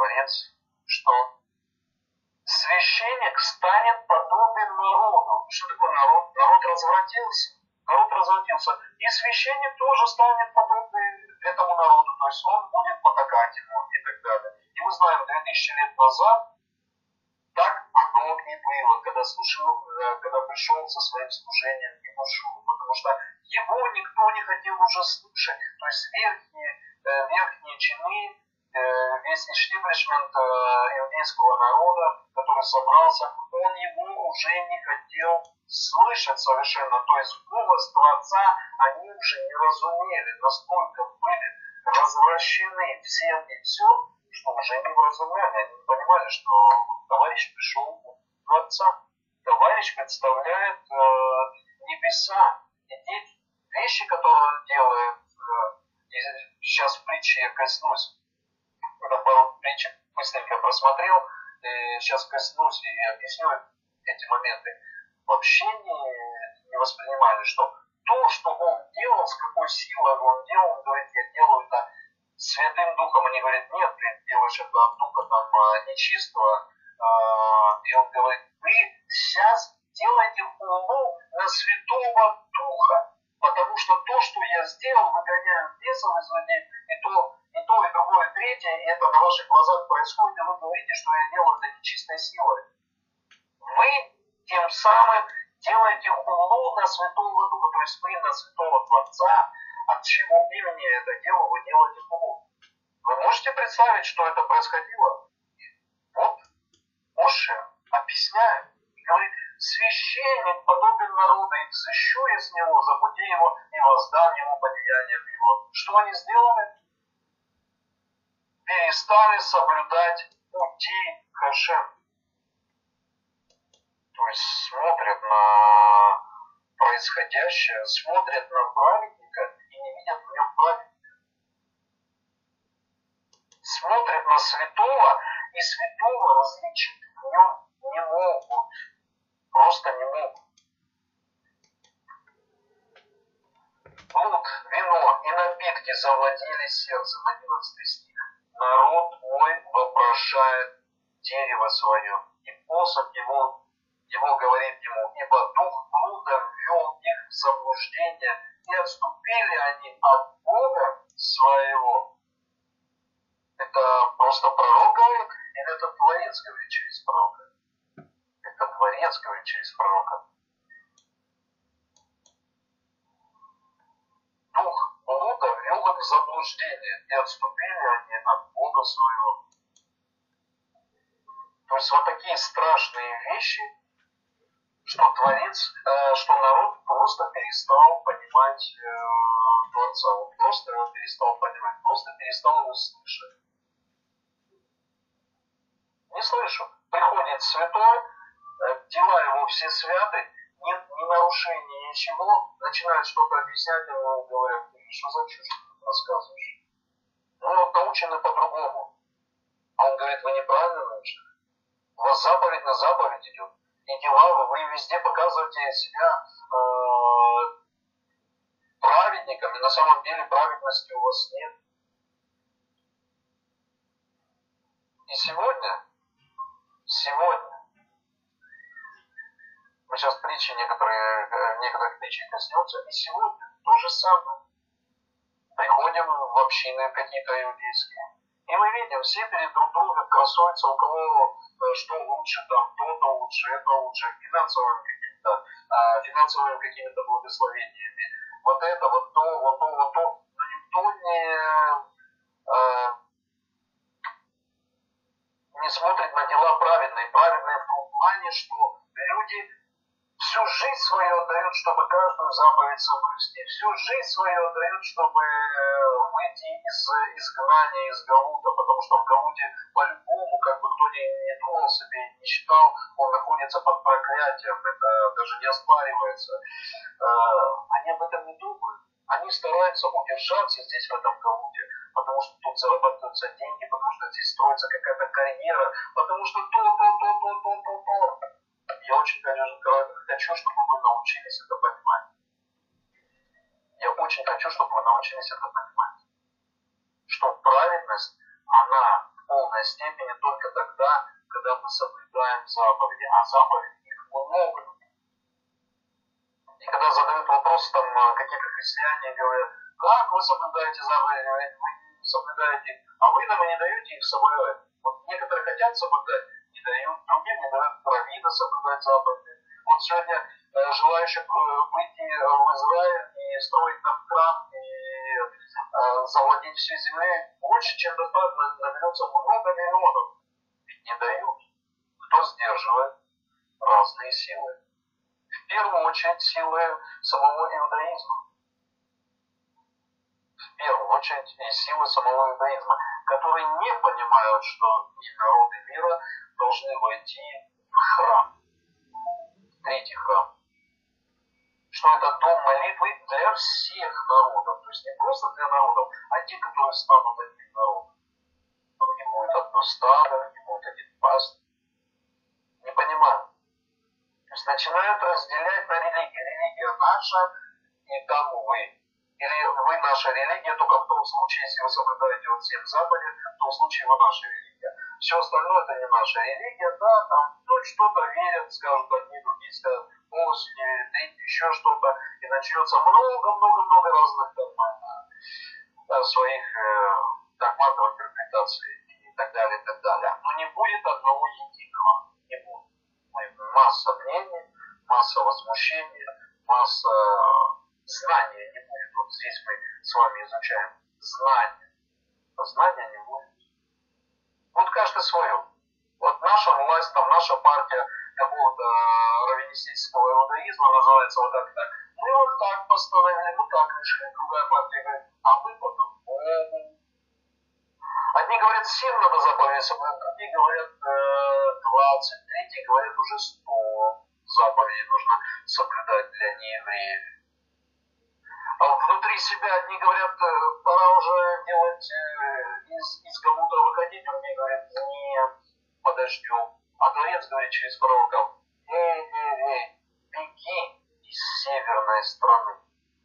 Творец, что священник станет подобен народу. Что такое народ? Народ развратился. Народ развратился. И священник тоже станет подобный этому народу. То есть он будет потакать ему и так далее. И мы знаем, 2000 лет назад так оно и было, когда, слушал, э, когда пришел со своим служением Егошуа. Потому что его никто не хотел уже слушать. То есть верхние, э, верхние чины Весь эштиблишмент э, иудейского народа, который собрался, он его уже не хотел слышать совершенно. То есть голос Творца они уже не разумели, настолько были развращены всем и все, что уже не вразумляли. Они понимали, что товарищ пришел Творца. Товарищ представляет э, небеса. И те вещи, которые он делает, э, и сейчас в притче я коснусь, просмотрел, и сейчас коснусь и объясню эти моменты, вообще не, не воспринимали, что то, что он делал, с какой силой он делал, он говорит, я делаю это святым духом, они говорят, нет, ты делаешь это от духа там а, нечистого, Творца, от чего имени это дело вы делаете хулу. Вы можете представить, что это происходило? Вот Оше объясняет и говорит, священник подобен народу, и взыщу я с него, забуди его и воздам ему по его. Что они сделали? перестали соблюдать пути Хашем. То есть смотрят на происходящее, смотрят на праведника и не видят в нем праведника. Смотрят на святого и святого различить в нем не могут. Просто не могут. Блуд, вино и напитки завладели сердцем. 11 стих народ мой вопрошает дерево свое, и посох его, его говорит ему, ибо дух блуда ввел их в заблуждение, и отступили они от Бога своего. Это просто пророк говорит, или это Творец говорит через пророка? Это Творец говорит через пророка. Дух блуда ввел их в заблуждение, и отступили они от Бога своего. То есть вот такие страшные вещи, что Творец, э, что народ просто перестал понимать э, Творца. Он просто его перестал понимать, просто перестал его слышать. Не слышу. Приходит святой, э, дела его все святы, нет ни нарушения, ничего, начинает что-то объяснять, ему говорят, что за чушь рассказываешь? Ну, вот научены по-другому. А он говорит, вы неправильно научены. У вас заповедь на заповедь идет. И дела вы, вы везде показываете себя э, праведниками. На самом деле праведности у вас нет. И сегодня, сегодня, мы сейчас притчи некоторые, э, некоторых притчей коснемся, и сегодня то же самое приходим в общины какие-то иудейские, и мы видим, все перед друг другом красуются, у кого э, что лучше, там, то-то лучше, это лучше, финансовыми какими-то, а, финансовыми какими-то благословениями. Вот это, вот то, вот то, вот то. Но никто не, а, не смотрит на дела праведные. Праведные в том плане, что люди всю жизнь свою отдают, чтобы каждую заповедь соблюсти, всю жизнь свою отдают, чтобы э, выйти из изгнания, из Галута, потому что в Галуте по-любому, как бы кто ни, не думал себе, не считал, он находится под проклятием, это даже не оспаривается. Э, они об этом не думают. Они стараются удержаться здесь, в этом Галуте, потому что тут зарабатываются деньги, потому что здесь строится какая-то карьера, потому что то, то, то, то, то, то, то. Я очень, конечно, хочу, чтобы вы научились это понимать. Я очень хочу, чтобы вы научились это понимать. Что праведность, она по полной степени только тогда, когда мы соблюдаем заповеди, а заповеди их много. И когда задают вопрос там какие-то христиане говорят, как вы соблюдаете заповеди, вы не соблюдаете, а вы нам не даете их соблюдать. Вот некоторые хотят соблюдать, не дают, другим не дают правильно соблюдать заповеди. Вот сегодня э, желающих э, выйти в Израиль и строить там храм и э, завладеть всей землей больше, чем достаточно, наберется много миллионов. Ведь не дают. Кто сдерживает? Разные силы. В первую очередь силы самого иудаизма. В первую очередь и силы самого иудаизма, которые не понимают, что и народы мира должны войти в храм. Третий храм. Что это дом молитвы для всех народов. То есть не просто для народов, а те, которые станут одним народом. Не будет одно стадо, не будет один паст. Не понимаю. То есть начинают разделять на религии. Религия наша, и там вы. Или вы наша религия, только в том случае, если вы соблюдаете вот семь заповедей, в том случае вы наша религия. Все остальное это не наша религия, да, там ну, что-то верят, скажут одни, другие скажут, не верят, третьи еще что-то, и начнется много-много-много разных там, своих э, догматов, интерпретаций и так далее, и так далее. Но не будет одного единого, не будет. Масса мнений, масса возмущения, масса знания не будет. Вот здесь мы с вами изучаем знание. А знания не будет. Вот каждый свое. Вот наша власть, там, наша партия какого-то раввинистического иудаизма называется вот так и так. Мы вот так постановили, мы так решили, другая партия говорит, а мы по-другому. Одни говорят, 7 надо заповедей соблюдать, другие говорят э, 20, третьи говорят уже 100 заповедей нужно соблюдать для неевреев. А внутри себя одни говорят, э, пора уже делать э, из, из кому-то выходить, другие говорят, нет, подождем. А Творец говорит через пророков, эй, эй, эй, беги из северной страны.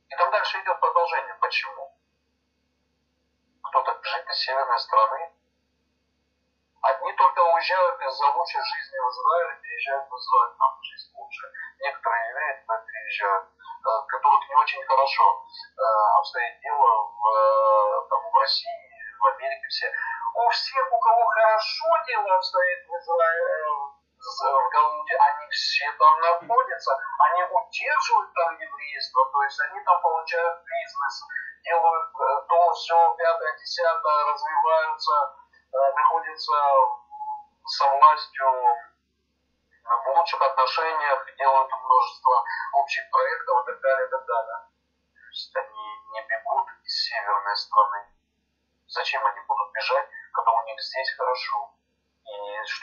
И там дальше идет продолжение. Почему? Кто-то бежит из северной страны. Одни только уезжают из-за лучшей жизни в Израиле, переезжают в Израиль, там жизнь лучше. Некоторые евреи туда переезжают Э, которых не очень хорошо э, обстоит дело в, э, там, в России, в Америке все. У всех, у кого хорошо дело обстоит в Израиле, в Галуде, они все там находятся, они удерживают там еврейство, то есть они там получают бизнес, делают то, все, пятое, десятое, развиваются, находятся со властью в лучших отношениях, делают множество общих проектов и так далее, и так далее. То есть они не бегут из северной страны. Зачем они будут бежать, когда у них здесь хорошо?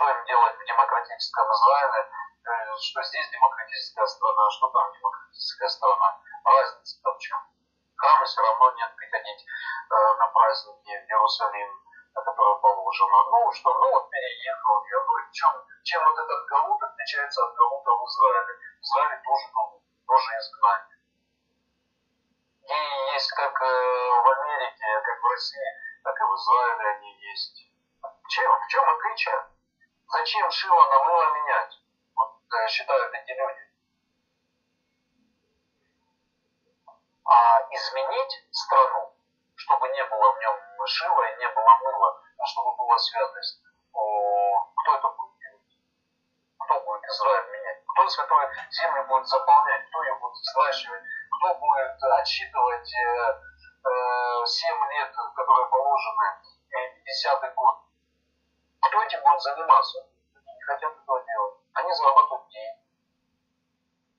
Что им делать в демократическом Израиле, э, что здесь демократическая страна, что там демократическая страна. Разница в чем? Храма все равно нет приходить э, на праздники в Иерусалим которое положено. Ну что, ну вот переехал я. Ну и чем, чем вот этот Галут отличается от Галута в Израиле? В Израиле тоже Галут, тоже изгнание. И есть как э, в Америке, как в России, так и в Израиле они есть. Чем, в чем отличие? Зачем шило на мыло менять? Вот э, считают эти люди. А изменить страну чтобы не было в нем шила и не было мыла, а чтобы была святость. Кто это будет делать? Кто будет Израиль менять? Кто святую землю будет заполнять? Кто ее будет сращивать? Кто будет отсчитывать э, э, 7 лет, которые положены, э, 10 год? Кто этим будет заниматься? Они не хотят этого делать. Они зарабатывают деньги.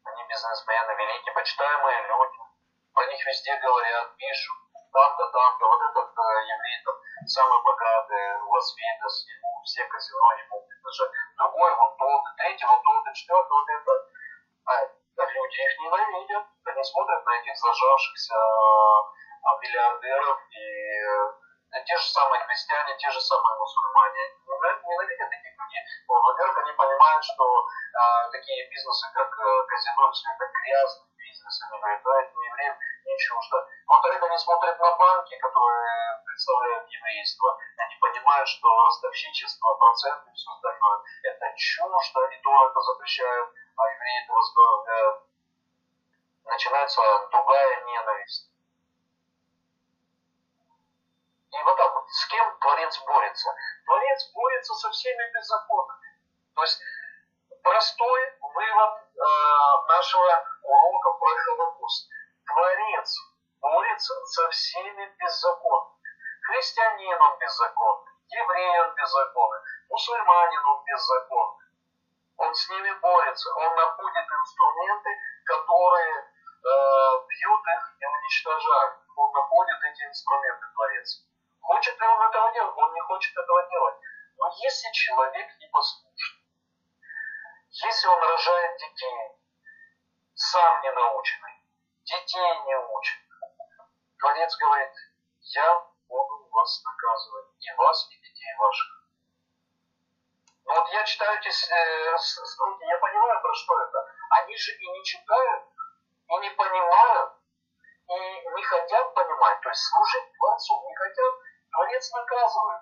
Они бизнесмены, великие, почитаемые люди. Про них везде говорят, пишут там-то, там-то, вот этот э, еврей там самый богатый, Лас-Вегас, ему все казино, ему даже другой вот тот, третий вот тот, четвертый вот это. А, а люди их ненавидят, они смотрят на этих зажавшихся а, миллиардеров и э, те же самые христиане, те же самые мусульмане ненавидят этих людей. Во-первых, они понимают, что а, такие бизнесы, как э, казино, все это грязный бизнес, они говорят, да, этим евреям не чуждо. Вот они смотрят на банки, которые представляют еврейство, они понимают, что ростовщичество, проценты все остальное, это чуждо, и это запрещают, а евреи это возглавляют. Начинается другая ненависть. И вот так вот, с кем Творец борется? Творец борется со всеми беззаконными. То есть простой вывод э, нашего урока про Холокост. Творец борется со всеми беззаконными. Христианин он беззаконный, еврей он беззаконный, мусульманин он беззаконный. Он с ними борется, он находит инструменты, которые э, бьют их и уничтожают. Он находит эти инструменты, Творец. Хочет ли он этого делать? Он не хочет этого делать. Но если человек не послушный, если он рожает детей, сам не наученный, детей не учит, Творец говорит, я буду вас наказывать, и вас, и детей ваших. Но вот я читаю эти э, строки, я понимаю, про что это. Они же и не читают, и не понимают, и не хотят понимать, то есть служить Творцу не хотят, Творец наказывает.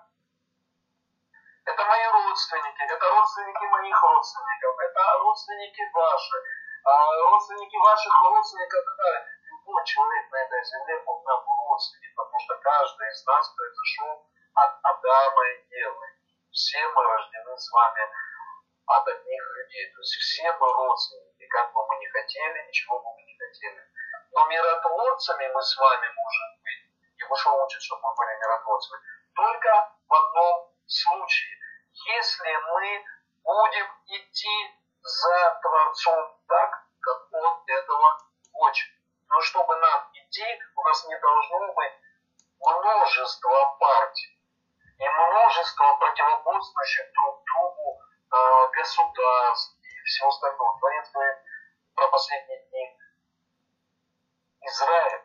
Это мои родственники, это родственники моих родственников, это родственники ваши, а родственники ваших родственников, это любой человек на этой земле мог нам родственник, потому что каждый из нас произошел от Адама и Евы. Все мы рождены с вами от одних людей. То есть все мы родственники, как бы мы ни хотели, ничего бы мы не хотели. Но миротворцами мы с вами можем быть Егошев учит, чтобы мы были миротворцами. Только в одном случае. Если мы будем идти за Творцом так, как Он этого хочет. Но чтобы идти, у нас не должно быть множество партий и множество противоборствующих друг другу э, государств и всего остального. Творец говорит про последние дни. Израиль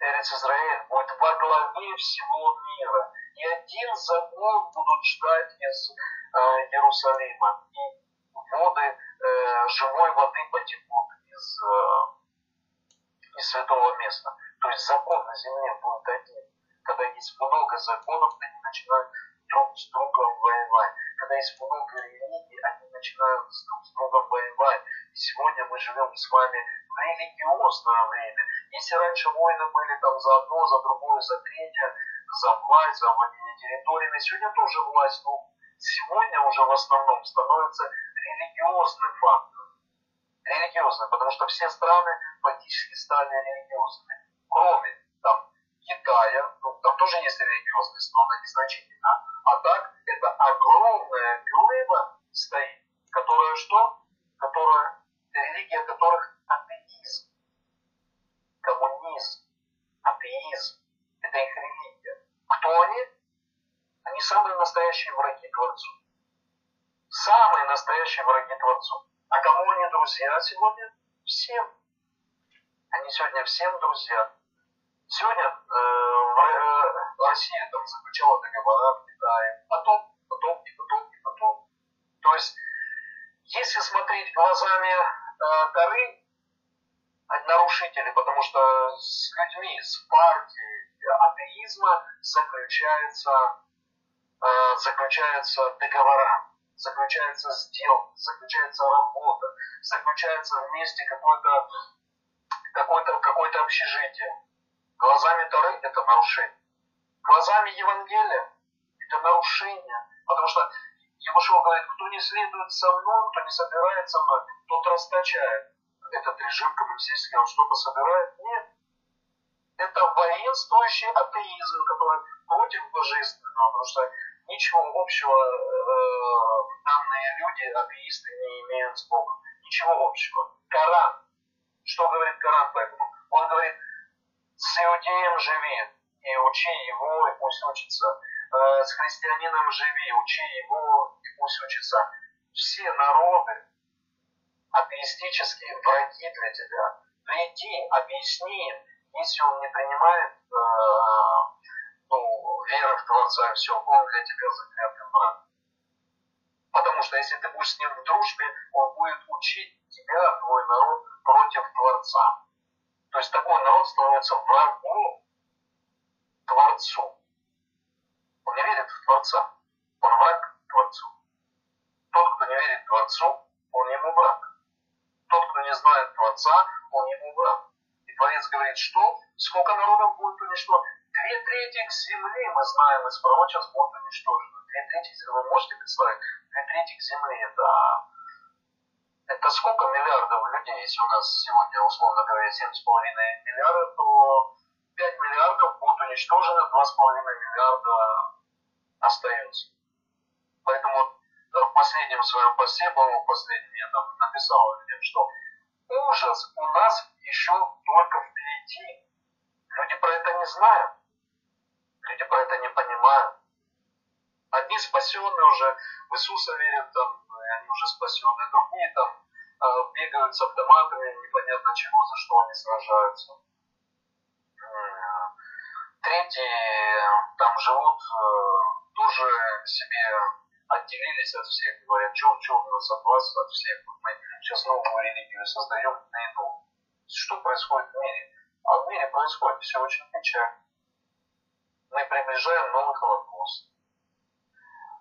Эрец Израиль будет во главе всего мира. И один закон будут ждать из э, Иерусалима. И воды э, живой воды потекут из, э, из святого места. То есть закон на земле будет один. Когда есть много законов, они начинают друг с другом воевать. Когда есть много религий, они начинают друг с другом воевать. И сегодня мы живем с вами в религиозное время. Если раньше войны были там за одно, за другое, за третье, за власть, за владение территориями, сегодня тоже власть, но сегодня уже в основном становится религиозным фактором. Религиозным, потому что все страны фактически стали религиозными. Кроме там Китая, ну, там тоже есть религиозность, но она незначительна. А так, это огромная глыба стоит, которая что? Которая, религия которых атеизм коммунизм, атеизм, это их религия. Кто они? Они самые настоящие враги Творцу. Самые настоящие враги Творцу. А кому они друзья сегодня? Всем. Они сегодня всем друзья. Сегодня э, э, Россия там заключала договора в Китае. Потом, потом и потом и потом. То есть, если смотреть глазами э, горы, нарушители, потому что с людьми, с партией атеизма заключается, э, заключаются договора, заключается сделка, заключается работа, заключается вместе какое-то общежитие. Глазами Торы это нарушение. Глазами Евангелия это нарушение. Потому что Ебушев говорит, кто не следует со мной, кто не собирает со мной, тот расточает этот режим коммунистический, он что-то собирает? Нет. Это воинствующий атеизм, который против божественного, потому что ничего общего э, данные люди, атеисты, не имеют с Богом. Ничего общего. Коран. Что говорит Коран поэтому? Он говорит, с иудеем живи и учи его, и пусть учится. Э, с христианином живи, учи его, и пусть учится. Все народы, атеистические враги для тебя. Приди, объясни им, если он не принимает э, ну, веры в Творца, все, он для тебя заклятый враг. Потому что если ты будешь с ним в дружбе, он будет учить тебя, твой народ, против Творца. То есть такой народ становится врагом Творцу. Он не верит в Творца. Он враг Творцу. Тот, кто не верит Творцу, он ему враг. Тот, кто не знает Творца, он ему враг. И Творец говорит, что? Сколько народов будет уничтожено? Две трети земли, мы знаем из пророчеств, будут уничтожены. Две трети земли, вы можете представить? Две трети земли, это это сколько миллиардов людей, если у нас сегодня, условно говоря, 7,5 миллиарда, то 5 миллиардов будут уничтожены, 2,5 миллиарда остаются. Поэтому э, в последнем своем посте, по-моему, последнем я там написал что ужас у нас еще только впереди. Люди про это не знают. Люди про это не понимают. Одни спасенные уже в Иисуса верят, там, они уже спасенные, другие там э, бегают с автоматами, непонятно чего, за что они сражаются. Третьи там живут, э, тоже себе отделились от всех, говорят, что, что у нас от вас, от всех, мы сейчас новую религию создаем на еду. Что происходит в мире? А в мире происходит все очень печально. Мы приближаем новый Холокост.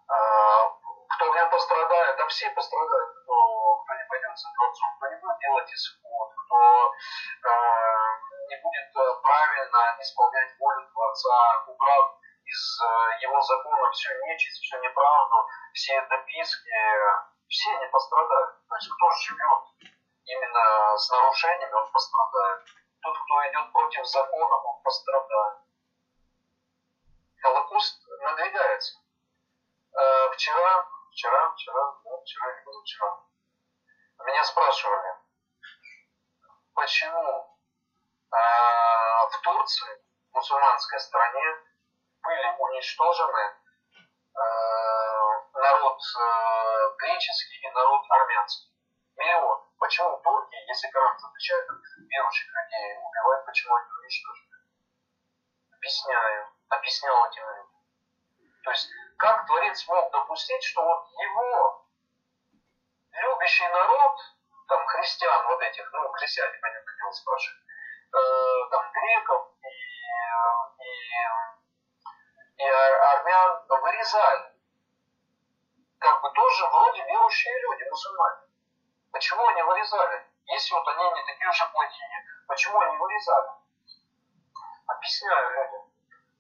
А, кто в нем пострадает, а все пострадают, кто, кто не пойдет за Творцом, кто не будет делать исход, кто э, не будет э, правильно исполнять волю Творца, убрав из э, его закона всю нечисть, всю неправду, все дописки, все не пострадают. То есть кто живет именно с нарушениями, он пострадает. Тот, кто идет против закона, он пострадает. Холокост надвигается. Э, вчера вчера, вчера, ну, вчера или позавчера. Меня спрашивали, почему э, в Турции, в мусульманской стране, были уничтожены э, народ э, греческий и народ армянский. Миллион. Почему турки, если Коран запрещает верующих людей убивать, почему они уничтожены? Объясняю. Объяснял этим людям. То есть как Творец мог допустить, что вот его любящий народ, там, христиан вот этих, ну, христиане, понятное дело, спрашивают, э, там, греков и, и, и армян вырезали. Как бы тоже вроде верующие люди, мусульмане. Почему они вырезали? Если вот они не такие уже плохие, почему они вырезали? Объясняю людям,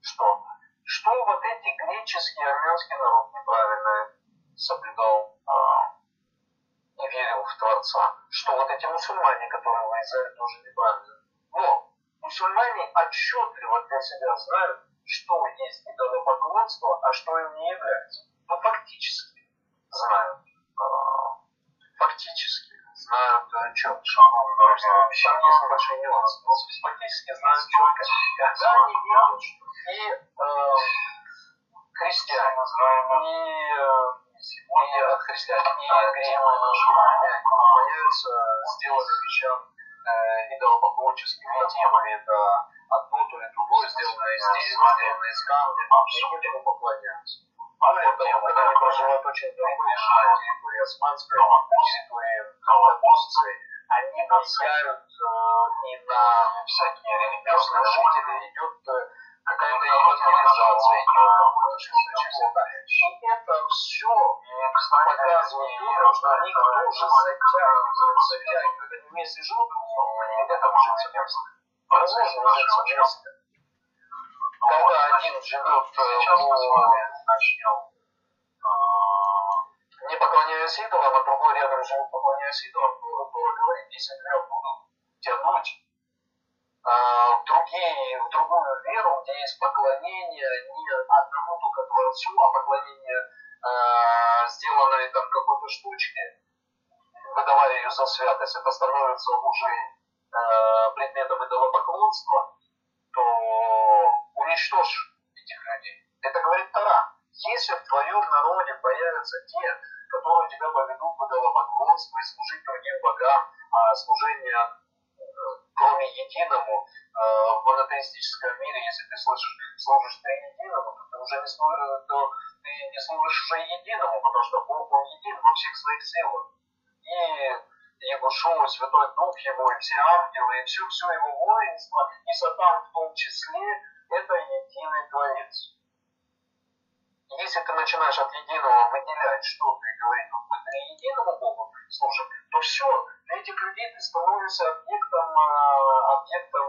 что что вот эти греческие армянский народ неправильно соблюдал а, и верил в Творца, что вот эти мусульмане, которые в Израиле, тоже неправильно. Но мусульмане отчетливо для себя знают, что есть идолопоклонство, а что им не является. Ну, фактически. Знают. А, фактически. Знают шагом Там есть небольшой нюанс. Фактически знают четко. Когда они видят, что. И э, христиане, и, э, и христиане, и греки поклоняются сделанным вещам э, идолопоклонческим, там, то ли это одно, ли другое, сделанное из дерева, сделанное из камня, и они ему поклоняются. Поэтому, когда они проживают очень далеко, на территории Османской, на территории Турции, они влияют э, и на всякие религиозные жители, идет э, какая-то евангелизация, идет какое-то что-то чего-то. И это все показывает людям, что они тоже затягивают, затягивают. Они вместе живут, они это может совместно. Возможно, жить совместно. Когда один живет по начнем, не поклоняясь идолам, а другой рядом живут, поклоняясь идолам, то Тора говорит, 10 лет будут тянуть а, в, другие, в другую веру, где есть поклонение не одному только Творцу, а поклонение э, сделанной там какой-то штучке, выдавая ее за святость, это становится уже э, предметом идолопоклонства, то уничтожь этих людей. Это говорит Тара. Если в твоем народе появятся те, которые тебя поведут в идолопоклонство и служить другим богам, а служение э, кроме единому э, в монотеистическом мире, если ты слышишь, служишь ты единому, то ты уже не служишь, то ты не служишь уже единому, потому что Бог он един во всех своих силах. И его шоу, Святой Дух его, и все ангелы, и все, все его достоинство, и сатан в том числе, это единый Творец. Если ты начинаешь от единого выделять что-то и говорить, вот мы единому Богу служим, то все, для этих людей ты становишься объектом, э, объектом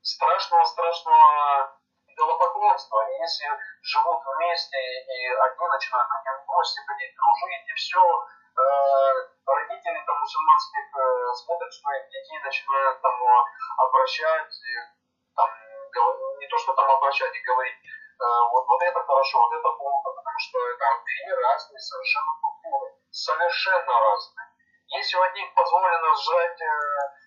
страшного-страшного идолопоклонства. И если живут вместе, и одни начинают другим гости ходить, дружить, и все, э, родители там мусульманских э, смотрят, что их детей начинают там обращать, и, там, не то, что там обращать и говорить, э, вот, вот это хорошо, вот это плохо, потому что там две разные совершенно культуры, совершенно разные. Если у одних позволено жрать, э,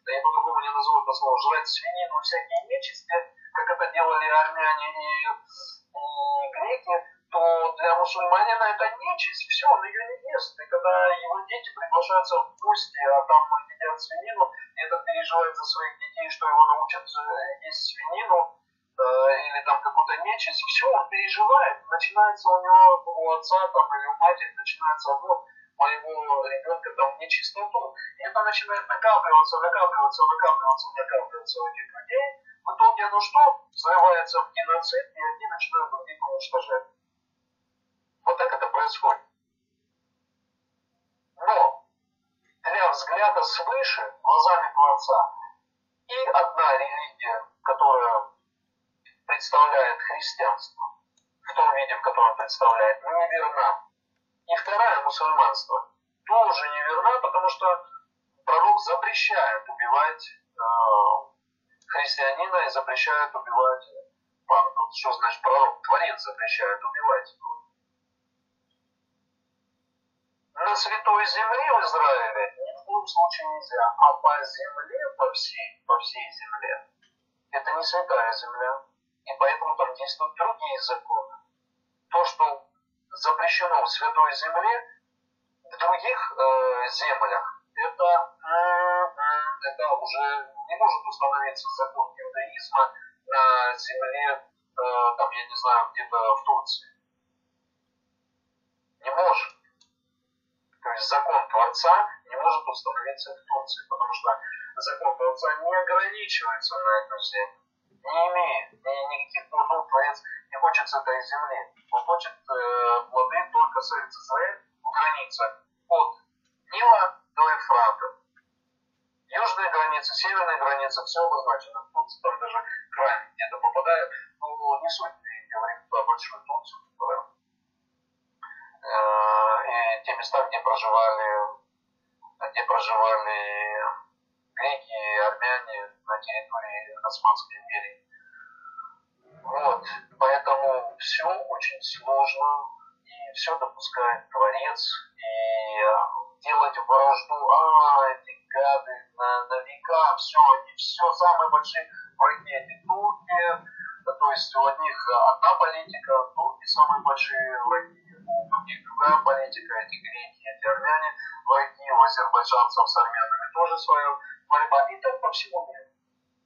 да я по-другому не назову это слово, жрать свинину, всякие нечисти, как это делали армяне и, и греки, то для мусульманина это нечисть, все, он ее не ест. И когда его дети приглашаются в гости, а там едят свинину, и этот переживает за своих детей, что его научат э, есть свинину, э, или там какую-то нечисть, все, он переживает. Начинается у него, у отца там, или у матери начинается, вот, моего ребенка там нечистоту. И это начинает накапливаться, накапливаться, накапливаться, накапливаться у этих людей. В итоге оно что? Взрывается в геноцид, и они начинают других уничтожать. Вот так это происходит. Но для взгляда свыше, глазами Творца, и одна религия, которая представляет христианство, в том виде, в котором представляет, неверна. И вторая, мусульманство, тоже неверна, потому что пророк запрещает убивать э, христианина и запрещает убивать, пардон, что значит пророк, творец запрещает убивать. На святой земле в Израиле ни в коем случае нельзя, а по земле, по всей, по всей земле, это не святая земля, и поэтому там действуют другие законы. То, что запрещено в Святой Земле, в других э, землях это, э, это уже не может установиться закон иудаизма на земле, э, там, я не знаю, где-то в Турции. Не может. То есть закон Творца не может установиться в Турции, потому что закон Творца не ограничивается на эту землю, не имеет ни, никаких плодов Творец не хочет с этой земли. Он хочет э, плоды только Совет Израиль в границах от Нила до Ефрата. Южная граница, северная граница, все обозначено. Тут там даже край где-то попадает, но не суть, говорим про большую Турцию, которая э, и те места, где проживали, где проживали греки армяне на территории Османской империи. Вот, поэтому все очень сложно, и все допускает Творец, и делать вражду, а, эти гады на, на века, все, они все самые большие враги, эти турки, то есть у одних одна политика, турки самые большие враги, другая политика, эти греки, эти армяне враги, у азербайджанцев с армянами тоже своя борьба, и так по всему миру.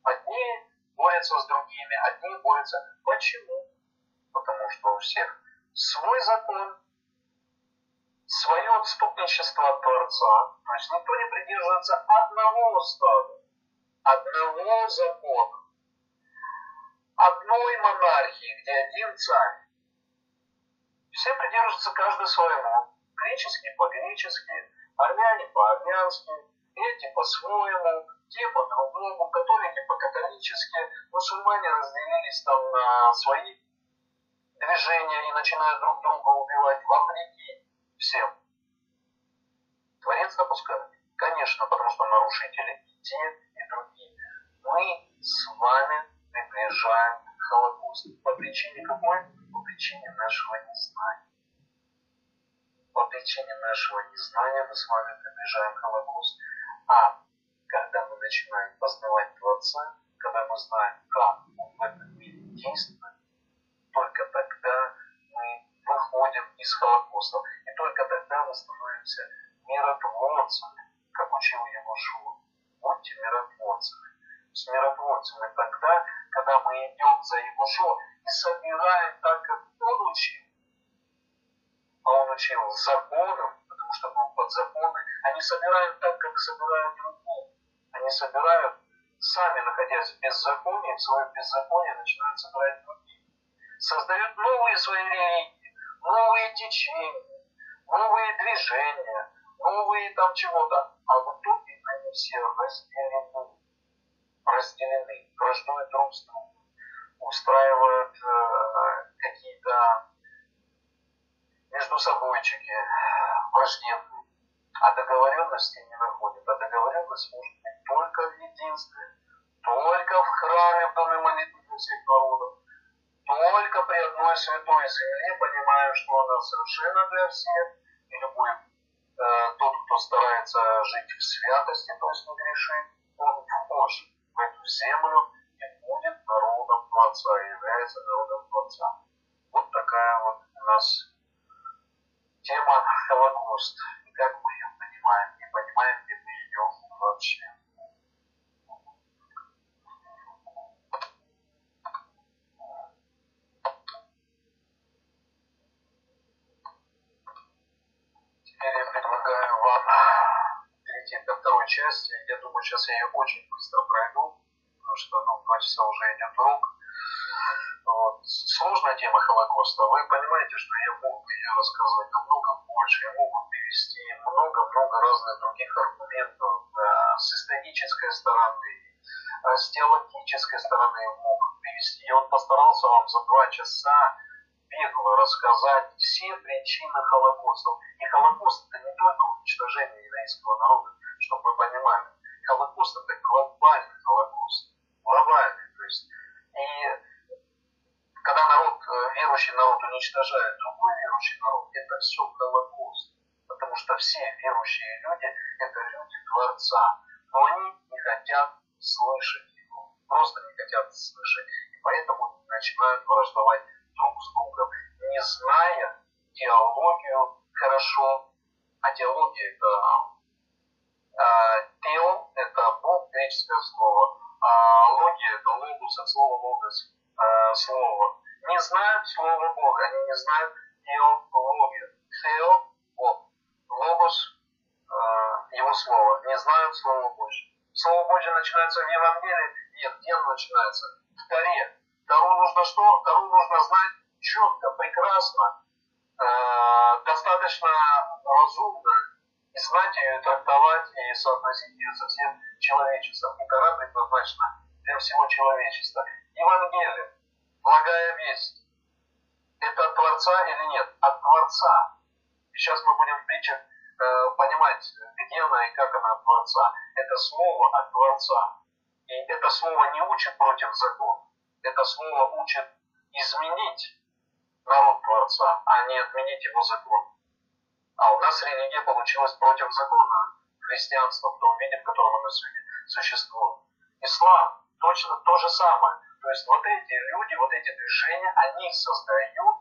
Одни борются с другими, одни борются. Почему? Потому что у всех свой закон, свое отступничество от Творца. То есть никто не придерживается одного устава, одного закона, одной монархии, где один царь. Все придерживаются каждый своему. Греческие по-гречески, армяне по-армянски, эти по-своему, те по-другому, католики по-католически, мусульмане разделились там на свои движения и начинают друг друга убивать вопреки всем. Творец допускает. Конечно, потому что нарушители те, и другие. Мы с вами приближаем Холокост. По причине какой? Причине нашего незнания. По причине нашего незнания мы с вами приближаем Холокост. А когда мы начинаем познавать Творца, когда мы знаем, как Он в этом мире действует, только тогда мы выходим из Холокоста. И только тогда мы становимся миротворцами, как учил его Шур. Будьте миротворцами. С миротворцами тогда, когда мы идем за Егушо и собираем так, как он учил. А он учил законом, потому что был под законы, они собирают так, как собирают другие. Они собирают сами находясь в беззаконии, в свое беззаконие начинают собирать другие. Создают новые свои религии, новые течения, новые движения, новые там чего-то. А в итоге они все разделены, разделены, враждуют друг с другом, устраивают э, какие-то между собойчики враждебные, а договоренности не находят. А договоренность может быть только в единстве, только в храме, в доме молитвы всех народов, только при одной святой земле, понимая, что она совершенно для всех, и любой э, тот, кто старается жить в святости, то есть не грешит, он вхож в эту землю народом Творца, и является народом Творца. Вот такая вот у нас тема Холокост. И как мы ее понимаем, не понимаем ли мы ее вообще. Теперь я предлагаю вам перейти ко второй части. Я думаю, сейчас я ее очень быстро пройду, потому что ну, два часа уже идет урок. Вот. Сложная тема Холокоста. Вы понимаете, что я мог бы ее рассказывать намного больше, я мог бы привести много-много разных других аргументов да, с исторической стороны, а с теологической стороны мог привести. Я вот постарался вам за два часа бегло рассказать все причины Холокоста. И Холокост это не только уничтожение еврейского народа, чтобы вы понимали. Холокост это глобальный Холокост. Глобальный. То есть, и когда народ, э, верующий народ уничтожает другой верующий народ, это все Холокост. Потому что все верующие люди это люди Творца. Но они не хотят слышать его. Просто не хотят слышать. И поэтому начинают враждовать друг с другом, не зная теологию хорошо, а теология это э, тео, это Бог, греческое слово, а логия это логос, от слова логос, э, слово. Не знают слова Бога, они не знают теологию. Тео, Бог, логос, э, его слово, не знают слова Божье. Слово Божье начинается в Евангелии, нет, где оно начинается? В Таре. Тару нужно что? Тару нужно знать четко, прекрасно, э, достаточно разумно, и знать ее, трактовать и соотносить ее со всем человечеством. И Тара предназначена для всего человечества. Евангелие, благая весть, это от Творца или нет? От Творца. И сейчас мы будем в притчах э, понимать, где она и как она от Творца. Это слово от Творца. И это слово не учит против закона это слово учит изменить народ Творца, а не отменить его закон. А у нас религия получилась против закона, христианство в том виде, в котором оно сегодня существует. Ислам точно то же самое. То есть вот эти люди, вот эти движения, они создают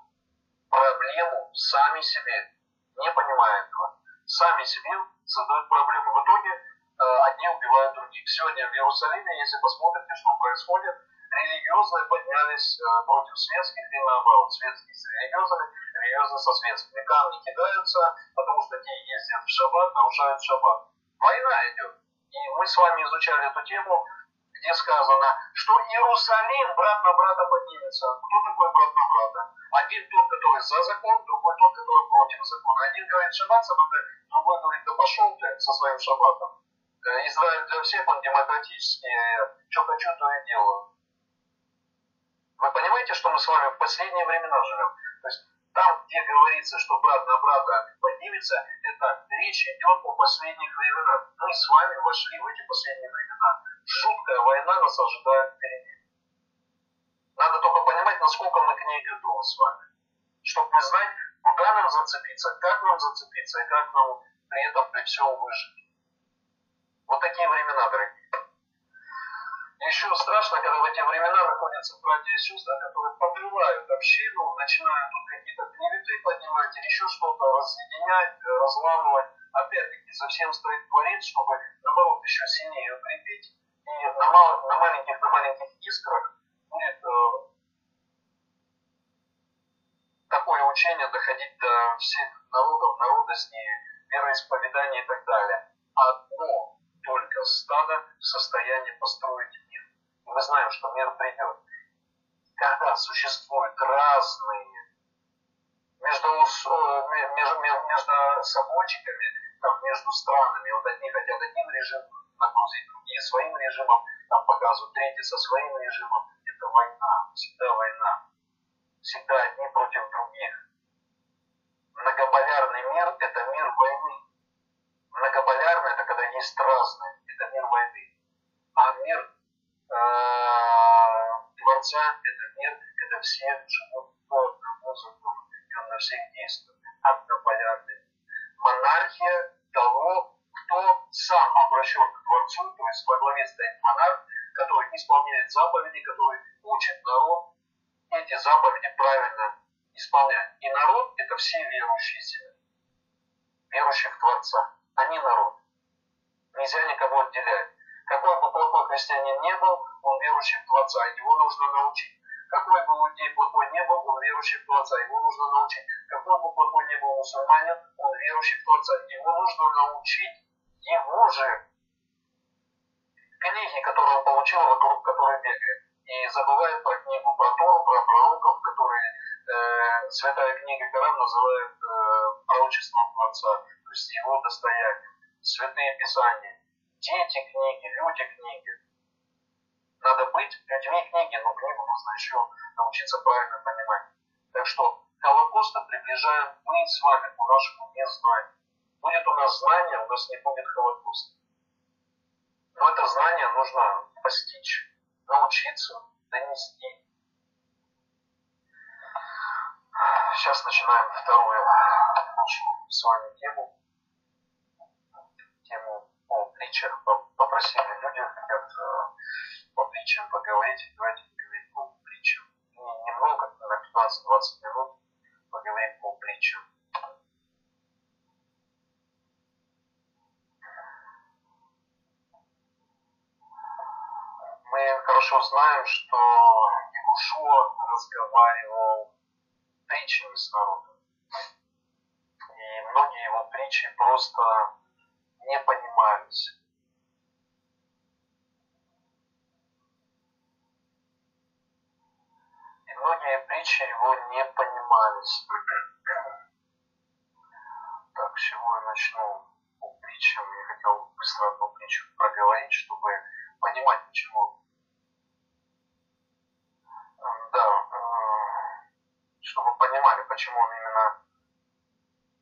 проблему сами себе, не понимая этого. Сами себе создают проблему. В итоге э, одни убивают других. Сегодня в Иерусалиме, если посмотрите, что происходит, религиозные поднялись э, против светских и наоборот, светские с религиозными, религиозные со светскими. Камни кидаются, потому что те ездят в шаббат, нарушают шаббат. Война идет. И мы с вами изучали эту тему, где сказано, что Иерусалим брат на брата поднимется. Кто такой брат на брата? Один тот, который за закон, другой тот, который против закона. Один говорит шаббат соблюдай, другой говорит, да пошел ты со своим шаббатом. Э, Израиль для всех, он демократический, что хочу, то и делаю. Вы понимаете, что мы с вами в последние времена живем? То есть там, где говорится, что брат на брата поднимется, это речь идет о последних временах. Мы с вами вошли в эти последние времена. Жуткая война нас ожидает впереди. Надо только понимать, насколько мы к ней готовы с вами. Чтобы знать, куда нам зацепиться, как нам зацепиться и как нам при этом при всем выжить. Вот такие времена, дорогие. Еще страшно, когда в эти времена находятся братья и сестры, которые подрывают общину, начинают тут какие-то клеветы поднимать или еще что-то, разъединять, разламывать. Опять-таки, за всем стоит Творец, чтобы, наоборот, еще сильнее укрепить. И на, мал, на маленьких, на маленьких искрах будет э, такое учение доходить до всех народов, народностей, вероисповедания и так далее. Одно только стадо в состоянии построить мир. И мы знаем, что мир придет. Когда существуют разные между, между, между собойчиками, там, между странами, вот одни хотят один режим нагрузить, другие своим режимом, там показывают, третьи со своим режимом. Это война, всегда война. Всегда одни против других. Многополярный мир – это мир войны. Многополярный – это когда есть разные, это мир войны. А мир э, Творца – это мир, когда все живут по одному закону, и он на всех действует. Однополярный. Монархия того, кто сам обращен к Творцу, то есть во главе стоит монарх, который исполняет заповеди, который учит народ эти заповеди правильно исполнять. И народ – это все верующие себя, верующих в Творца. Они народ. Нельзя никого отделять. Какой бы плохой христианин не был, он верующий в Творца, его нужно научить. Какой бы иудей плохой не был, он верующий в Творца, его нужно научить. Какой бы плохой не был мусульманин, он верующий в Творца, его нужно научить его же книги, которые он получил, вокруг которой бегает. И забывает про книгу про Тору, про пророков, которые э, святая книга Коран называет э, пророчеством Творца, то есть его достоянием. Святые Писания, дети книги, люди книги. Надо быть людьми книги, но книгу нужно еще научиться правильно понимать. Так что Холокоста приближаем мы с вами по нашему незнанию. Будет у нас знание, у нас не будет Холокоста. Но это знание нужно постичь, научиться, донести. Сейчас начинаем вторую нашу с вами тему. Тему о притчах. Попросили люди, хотят э, по притчам поговорить. Давайте поговорим по притчам. Немного, на 15-20 минут поговорим по притчам. мы хорошо знаем, что Иешуа разговаривал притчами с народом. И многие его притчи просто не понимались. Многие притчи его не понимались. Так, с чего я начну по притчам? Я хотел быстро одну притчу проговорить, чтобы понимать, почему да, чтобы понимали, почему он именно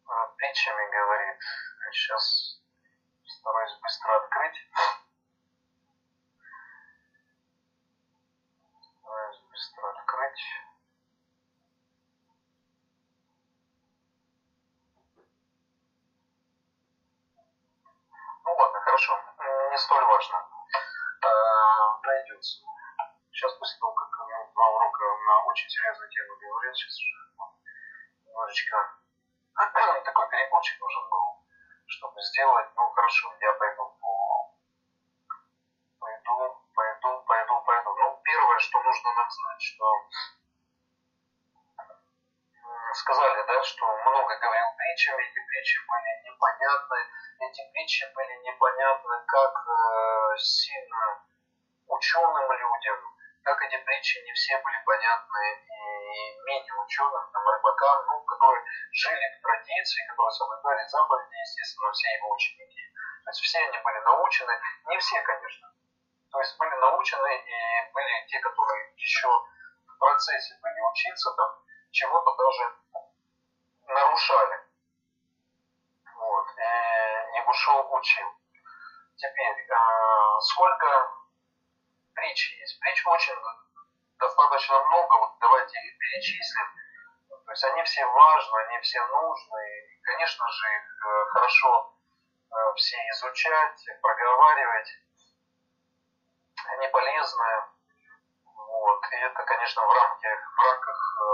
э, притчами говорит. Сейчас стараюсь быстро открыть. Стараюсь быстро открыть. Ну ладно, хорошо, не столь важно. Э, найдется. Сейчас после того, как два урока на очень серьезную тему говорил, сейчас уже ну, немножечко такой перекурчик нужен был, чтобы сделать. Ну хорошо, я пойду по... Пойду, пойду, пойду, пойду. Ну, первое, что нужно нам знать, что притчами, эти притчи были непонятны, эти притчи были непонятны как э, сильно ученым людям, как эти притчи не все были понятны и менее ученым, там, рыбакам, ну, которые жили в традиции, которые соблюдали заповеди, естественно, все его ученики. То есть все они были научены, не все, конечно. То есть были научены и были те, которые еще в процессе были учиться, там, чего-то даже нарушали. Вот. И Егушев учил. Теперь, э, сколько притчи есть. Притч очень достаточно много, вот давайте их перечислим. То есть они все важны, они все нужны. И, конечно же, их э, хорошо э, все изучать, проговаривать. Они полезны. Вот. И это, конечно, в рамках, в рамках э,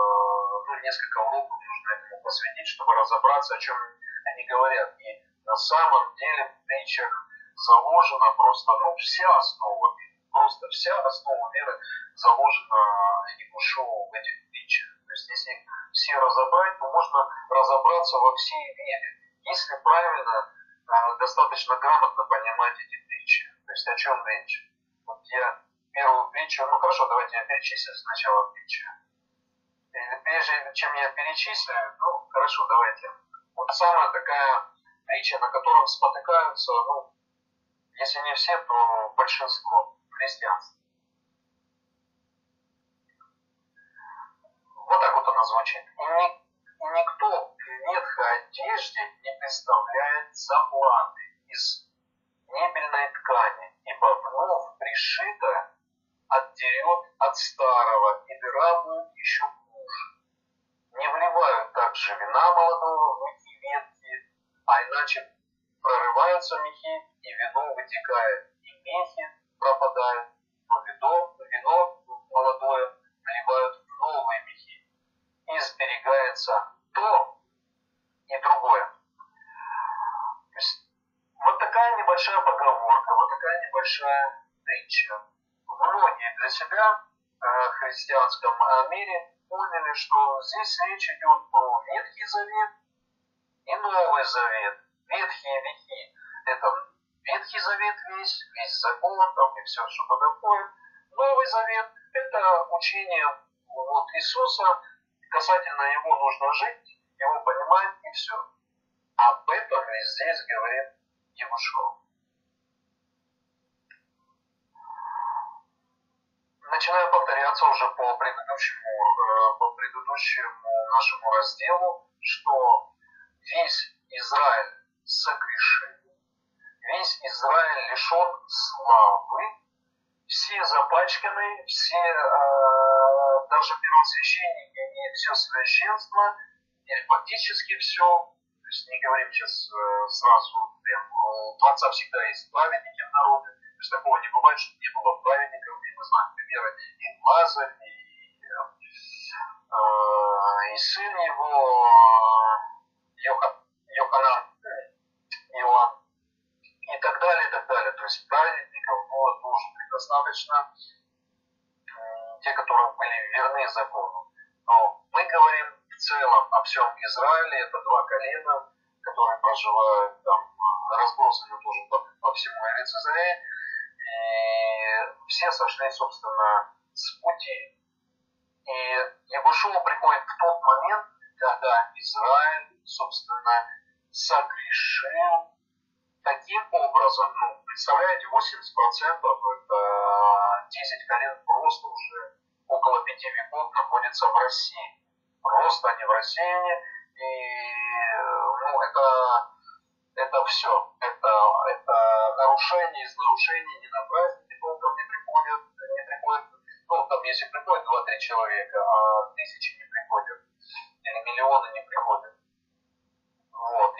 ну, несколько уроков нужно этому посвятить, чтобы разобраться, о чем они говорят. И на самом деле в притчах заложена просто ну, вся основа просто вся основа веры заложена Ягушеву в этих притчах. То есть если все разобрать, то можно разобраться во всей вере, если правильно, а, достаточно грамотно понимать эти притчи. То есть о чем речь? Вот я первую притчу, ну хорошо, давайте я перечислю сначала притчу. И прежде чем я перечислю, ну хорошо, давайте. Вот самая такая притча, на котором спотыкаются, ну, если не все, то большинство христианств. Вот так вот она звучит. И, ни, и никто в ветхой одежде не представляет заплаты из мебельной ткани, ибо вновь пришитое отдерет от старого, и дыра будет еще хуже. Не вливают также вина молодого в а иначе прорываются мехи, и вино вытекает, и мехи пропадают, но вино, вино молодое вливают в новые мехи, и сберегается то и другое. То есть вот такая небольшая поговорка, вот такая небольшая притча. Многие для себя э, в христианском мире поняли, что здесь речь идет про Ветхий Завет и Новый Завет. Ветхие веки – это Ветхий Завет весь, весь закон там и все, что входит. Новый Завет – это учение вот Иисуса, касательно его нужно жить, его понимать и все. Об этом ли здесь говорит Егушков. Начинаю повторяться уже по предыдущему, э, по предыдущему нашему разделу, что весь Израиль согрешил, весь Израиль лишен славы, все запачканы, все, э, даже первосвященники и все священство, или фактически все, то есть не говорим сейчас э, сразу, прям, у Творца всегда есть праведники в народе, то есть такого не бывает, что не было праведников, и мы знаем примеры. И Лазарь, и, э, и сын его, Йохан, Йоханан, Иоанн, и так далее, и так далее. То есть праведников было тоже предостаточно, те, которые были верны закону. Но мы говорим в целом о всем Израиле, это два колена, которые проживают там, разбросаны тоже по, по всему Эрицезаре, и все сошли, собственно, с пути. И Ягушева приходит в тот момент, когда Израиль, собственно, согрешил таким образом, ну, представляете, 80% это 10 колен просто уже около 5 веков находится в России. Просто они в России, и ну, это, это все. Это, это нарушение из нарушений, не на праздники толком не приходят, не приходят, ну, там, если приходят 2-3 человека, а тысячи не приходят, или миллионы не приходят.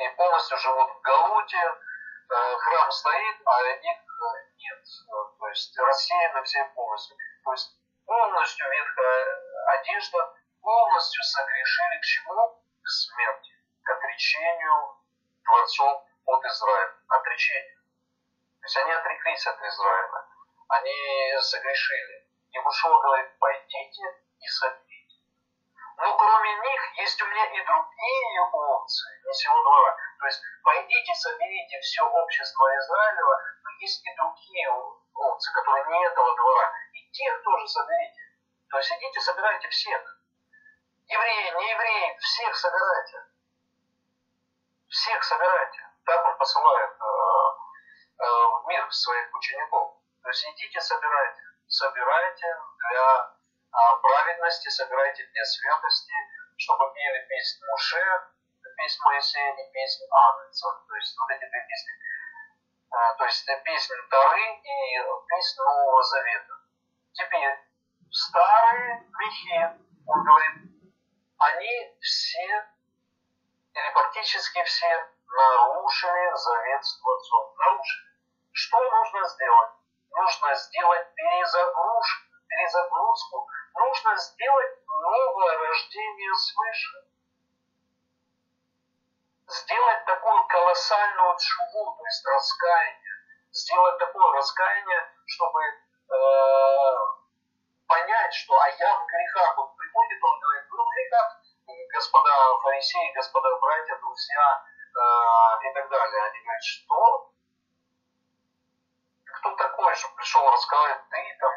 И полностью живут в Галуте, Э, храм стоит, а их э, нет. То есть рассеяны все полностью. То есть полностью ветхая одежда, полностью согрешили к чему? К смерти, к отречению Творцов от Израиля. Отречение. То есть они отреклись от Израиля. Они согрешили. И Бушуа говорит, пойдите и соберите. Но кроме них есть у меня и другие овцы, не всего двора. То есть пойдите, соберите все общество Израилева, но есть и другие овцы, которые не этого двора. И тех тоже соберите. То есть идите, собирайте всех. Евреи, не евреи, всех собирайте. Всех собирайте. Так он посылает э, э, в мир своих учеников. То есть идите, собирайте. Собирайте для праведности, собирайте для святости, чтобы пели песнь Муше, песнь Моисея и песнь Агнца. То есть вот эти две песни. А, то есть песнь Тары и песнь Нового Завета. Теперь старые грехи, он говорит, они все, или практически все, нарушили завет с Творцом. Нарушили. Что нужно сделать? Нужно сделать перезагрузку, перезагрузку. Нужно сделать новое рождение свыше сделать такую колоссальную чуву, то есть раскаяние, сделать такое раскаяние, чтобы э, понять, что а я в грехах. Вот приходит он говорит, вы в грехах, господа фарисеи, господа братья, друзья э, и так далее. Они говорят, что? Кто так пришел рассказать, ты там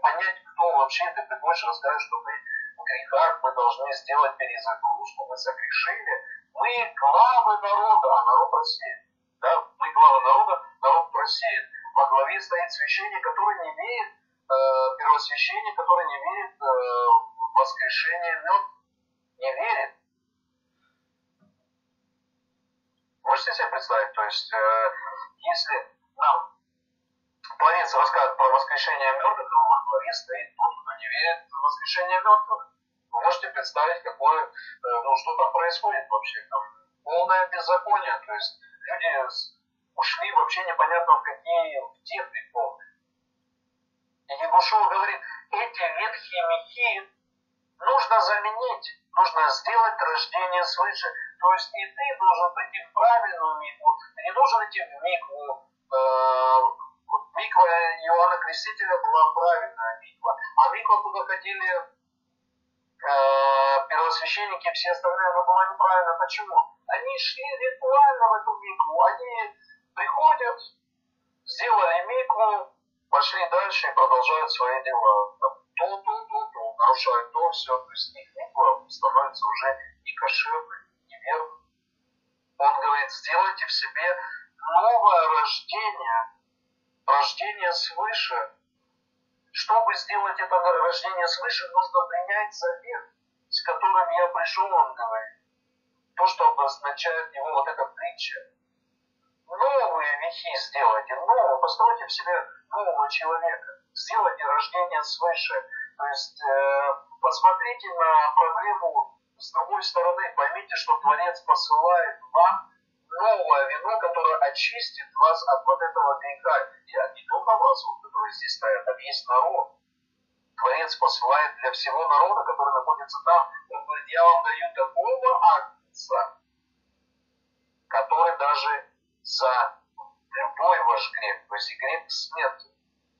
понять, кто вообще, ты приходишь рассказать, что мы в грехах, мы должны сделать перезагрузку, мы согрешили. Мы главы народа, а народ просеет. Да? Мы главы народа, народ просеет. Во главе стоит священник, который не верит, э, первосвященник, который не верит э, в воскрешение. Не верит. Можете себе представить? То есть, э, если нам Творец рассказывает про воскрешение мертвых, то во главе стоит тот, кто не верит в воскрешение мертвых. Вы можете представить, какое, э, ну, что там происходит вообще. Там полное беззаконие. То есть люди ушли вообще непонятно в какие в дебри полные. И Егушева говорит, эти ветхие мехи нужно заменить, нужно сделать рождение свыше. То есть и ты должен прийти в правильную микву, ты не должен идти в микву, э, миква Иоанна Крестителя была правильная миква, а миква, куда ходили э, первосвященники и все остальные, она была неправильная. Почему? Они шли ритуально в эту микву, они приходят, сделали микву, пошли дальше и продолжают свои дела. то, то, то, то, нарушают то, все, то есть их миква становится уже не кошерной, не верной. Он говорит, сделайте в себе новое рождение, рождение свыше. Чтобы сделать это рождение свыше, нужно принять завет, с которым я пришел, он говорит. То, что обозначает его вот эта притча. Новые вехи сделайте, нового, постройте в себе нового человека. Сделайте рождение свыше. То есть э, посмотрите на проблему с другой стороны, поймите, что Творец посылает вам новое вино, которое очистит вас от вот этого греха. И не только вас, вот, которые здесь стоят, а весь народ. Творец посылает для всего народа, который находится там. Он говорит, я вам даю такого акция, который даже за любой ваш грех, то есть и грех смерти.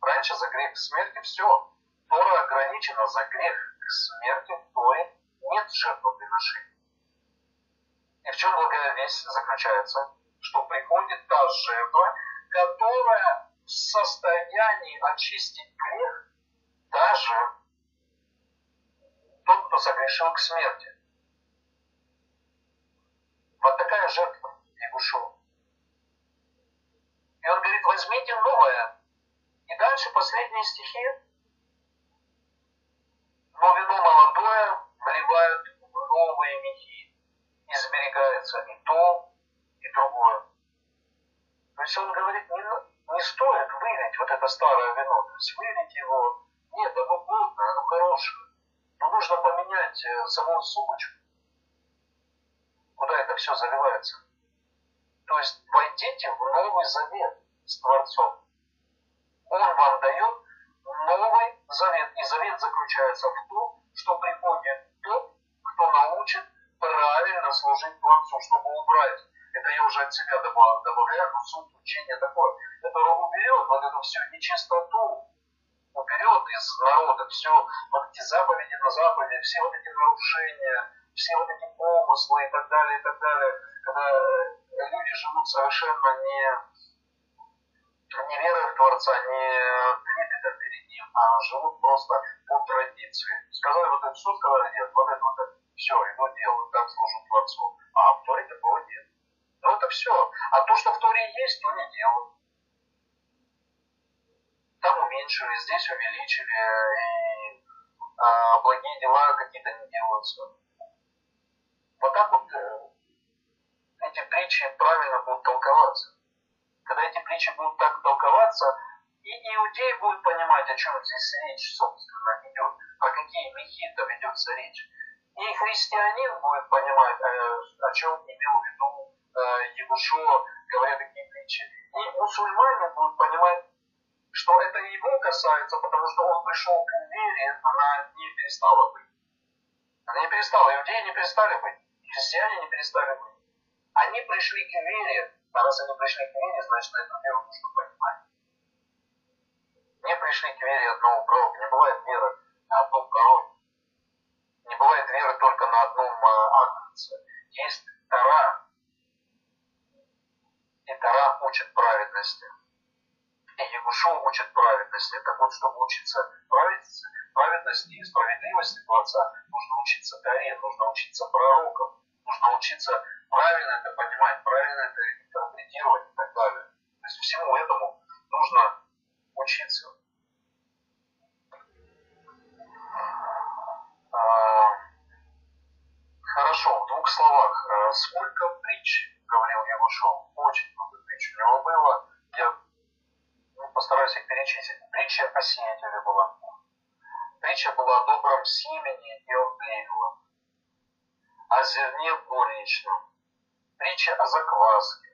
Раньше за грех смерти все. Тора ограничена за грех к смерти в Торе нет жертвоприношения. И в чем благая заключается? Что приходит та жертва, которая в состоянии очистить грех даже тот, кто согрешил к смерти. Вот такая жертва Ягушева. И он говорит, возьмите новое. И дальше последние стихи. Но вино молодое вливают в новые мехи. И сберегается и то, и другое. То есть он говорит, не, не стоит вылить вот это старое вино. То есть вылить его. Нет, оно плотное, оно хорошее. Но нужно поменять э, саму сумочку. Куда это все заливается. То есть войдите в Новый Завет с Творцом. Он вам дает новый завет. И завет заключается в том, что приходит тот, кто научит правильно служить Творцу, чтобы убрать. Это я уже от себя добавляю, добавляю но суть учения такое, которое уберет вот эту всю нечистоту, уберет из народа все вот эти заповеди на заповеди, все вот эти нарушения, все вот эти помыслы и так далее, и так далее, когда люди живут совершенно не, не верой в Творца, не трепетом перед Ним, а живут просто по традиции. Сказали вот это, что сказали нет, вот это, вот это, все, иду делаю, так служу Творцу. А в Торе такого нет. Ну это все. А то, что в Торе есть, то не делают. Там уменьшили, здесь увеличили, и а, благие дела какие-то не делаются. Вот так вот э, эти притчи правильно будут толковаться. Когда эти притчи будут так толковаться, и иудей будет понимать, о чем здесь речь, собственно, идет, про какие мехи там ведется речь. И христианин будет понимать, э, о чем имел в виду э, Егушо, говоря такие притчи. И мусульманин будет понимать, что это его касается, потому что он пришел к вере, она не перестала быть. Она не перестала, иудеи не перестали быть, христиане не перестали быть. Они пришли к вере, а раз они пришли к вере, значит, эту веру нужно понимать. Не пришли к вере одного пророка. Не бывает веры на одном пророке. Не бывает веры только на одном агнце. Есть Тара. И Тара учит праведности. И Егушо учит праведности. Так вот, чтобы учиться праведности и справедливости Творца, нужно учиться Таре, нужно учиться пророкам, нужно учиться правильно это понимать, правильно это интерпретировать и так далее. То есть всему этому нужно учиться. А, хорошо, в двух словах. А, сколько притч говорил Егушев? Очень много притч у него было. Я ну, постараюсь их перечислить. Притча о сеятеле была. Притча была о добром семени и о плевелах. О зерне горничном. Притча о закваске.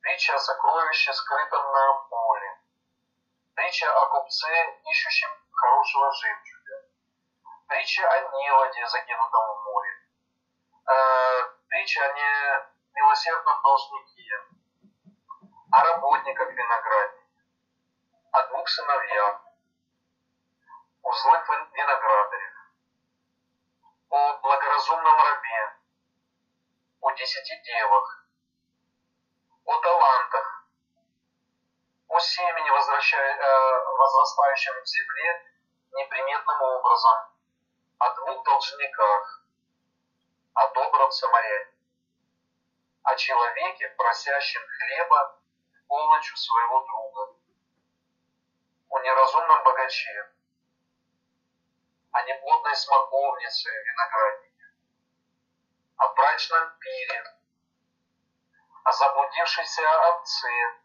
Притча о сокровище, скрытом на поле. Притча о купце, ищущем хорошего жемчуга. Притча о неводе, закинутом в. Э, притча о немилосердном должнике. О работниках винограднике. О двух сыновьях. О злых виноградарях. О благоразумном рабе. О десяти девах. О талантах о семени, э, возрастающем в земле неприметным образом, о двух должниках, о добром самаряне, о человеке, просящем хлеба полночью своего друга, о неразумном богаче, о неплодной смоковнице винограднике, о брачном пире, о заблудившейся овце,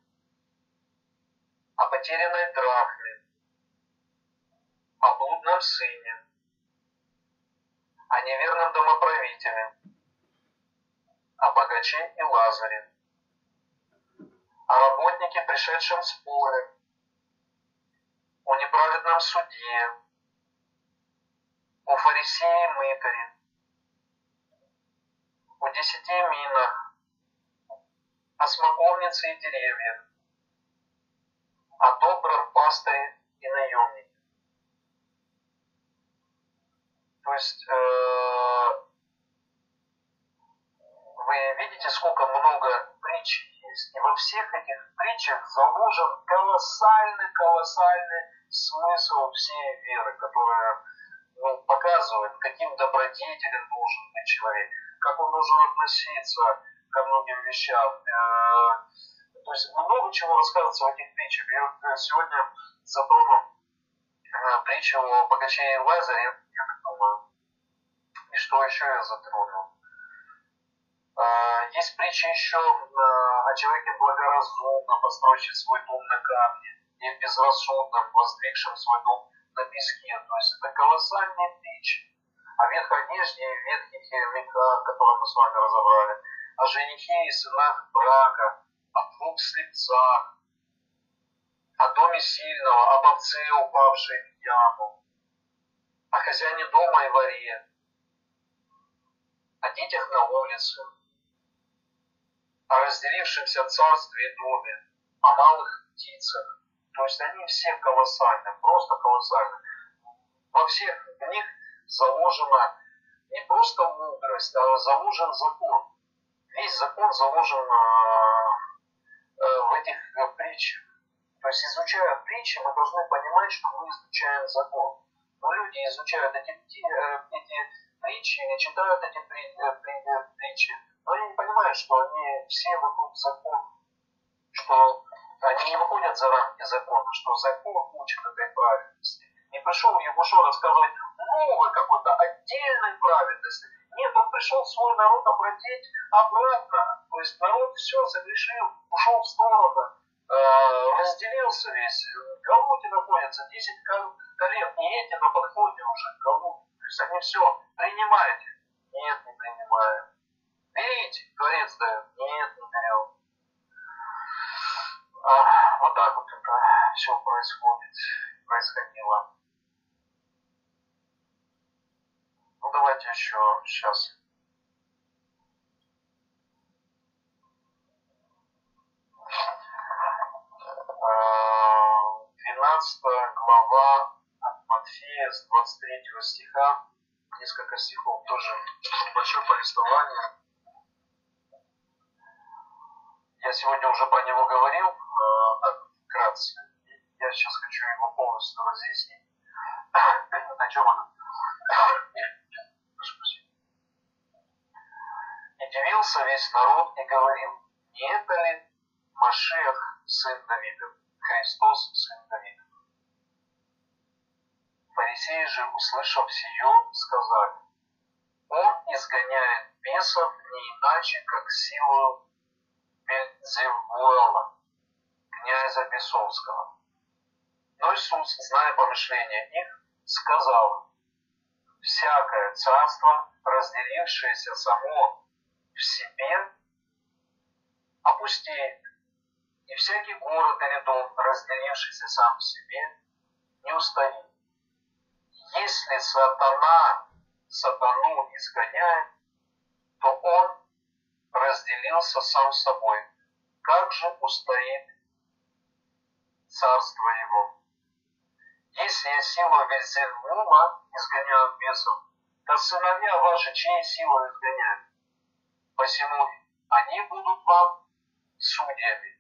о потерянной драхме, о блудном сыне, о неверном домоправителе, о богаче и Лазаре, о работнике, пришедшем с поля, о неправедном судье, о фарисее и мытаре, о десяти минах, о смоковнице и деревьях, о добром пастыре и наемнике. То есть э, вы видите, сколько много притч есть. И во всех этих притчах заложен колоссальный-колоссальный смысл всей веры, которая ну, показывает, каким добродетелем должен быть человек, как он должен относиться ко многим вещам. Э, то есть много чего рассказывается в этих притчах. Я э, сегодня затронул э, притчу о богаче и Лазаре, я. И что еще я затронул? Э, есть притча еще о человеке благоразумном, построившем свой дом на камне, и безрассудном, воздвигшем свой дом на песке. То есть это колоссальные притчи о ветхой одежде и ветхих мехах, которые мы с вами разобрали, о женихе и сынах брака, о двух слепцах, о доме сильного, об овце, упавшей в яму, о хозяине дома и воре, о детях на улице, о разделившемся царстве и доме, о малых птицах. То есть они все колоссальны, просто колоссальны. Во всех них заложена не просто мудрость, а заложен закон. Весь закон заложен Э, в этих э, притчах. То есть, изучая притчи, мы должны понимать, что мы изучаем закон. Но люди изучают эти, э, эти притчи или читают эти притчи, но они не понимают, что они все вокруг закона, что они не выходят за рамки закона, что закон учит этой праведности. Не пришел Егушо рассказывать новой какой-то отдельной праведности. Нет, он пришел свой народ обратить обратно. То есть народ все загрешил, ушел в сторону, э, разделился весь. Галуте находятся 10 колен, и эти на подходе уже, Галут. То есть они все, принимаете? Нет, не принимаем. Берите, Творец дает. Нет, не берем. А, вот так вот это все происходит, происходило. Ну давайте еще сейчас. А, двенадцатая глава Матфея с 23 стиха, несколько стихов, тоже большое повествование. Я сегодня уже про него говорил, э, вкратце. я сейчас хочу его полностью разъяснить. На чем она? И дивился весь народ и говорил, не это ли Машех, сын Давидов, Христос, сын Давидов? Фарисеи же, услышав сие, сказали, он изгоняет бесов не иначе, как силу Бельзевуэла, князя Бесовского. Но Иисус, зная помышления их, сказал, всякое царство, разделившееся само в себе, опустеет, и всякий город или дом, разделившийся сам в себе, не устоит. Если сатана сатану изгоняет, то он разделился сам собой. Как же устоит царство его? Если я силу Вельзевула изгоняю бесов, то сыновья ваши чьей силой изгоняют? Посему они будут вам судьями.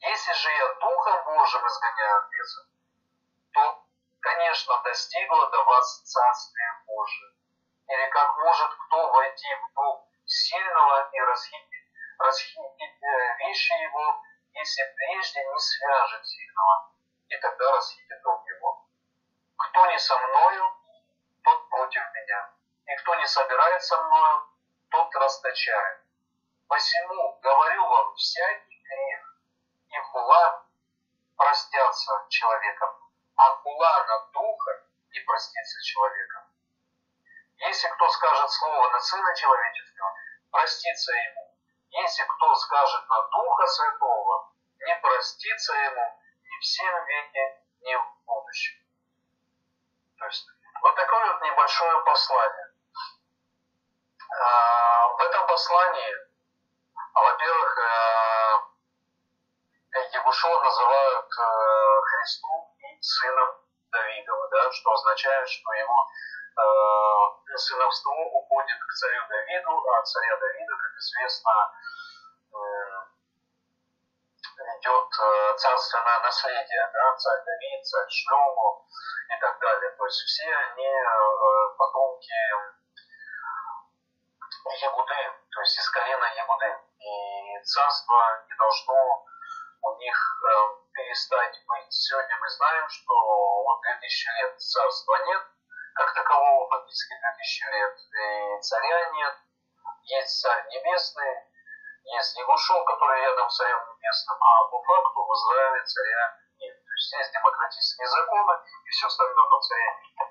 Если же я Духом Божьим изгоняю бесов, конечно, достигло до вас Царствие Божие. Или как может кто войти в Дух сильного и расхитить, расхитить э, вещи его, если прежде не свяжет сильного, и тогда расхитит дом его. Кто не со мною, тот против меня, и кто не собирает со мною, тот расточает. Посему говорю вам, всякий грех и хула простятся человеком, а хула над духом не простится человеком. Если кто скажет слово на Сына Человеческого, простится ему. Если кто скажет на Духа Святого, не простится ему ни в всем веке, ни в будущем. То есть вот такое вот небольшое послание. А, в этом послании, во-первых, Егушо называют э, Христу сыном Давидова, да, что означает, что его э, сыновство уходит к царю Давиду, а царя Давида, как известно, э, идет э, царственное наследие, да, царь Давид, царь Шлему и так далее. То есть все они э, потомки Ягуды, то есть из колена Ягуды. И царство не должно у них э, перестать быть. Сегодня мы знаем, что вот 2000 лет царства нет, как такового фактически 2000 лет, и царя нет, есть царь небесный, есть Егушо, который рядом с царем небесным, а по факту в Израиле царя нет. То есть есть демократические законы и все остальное, но царя нет.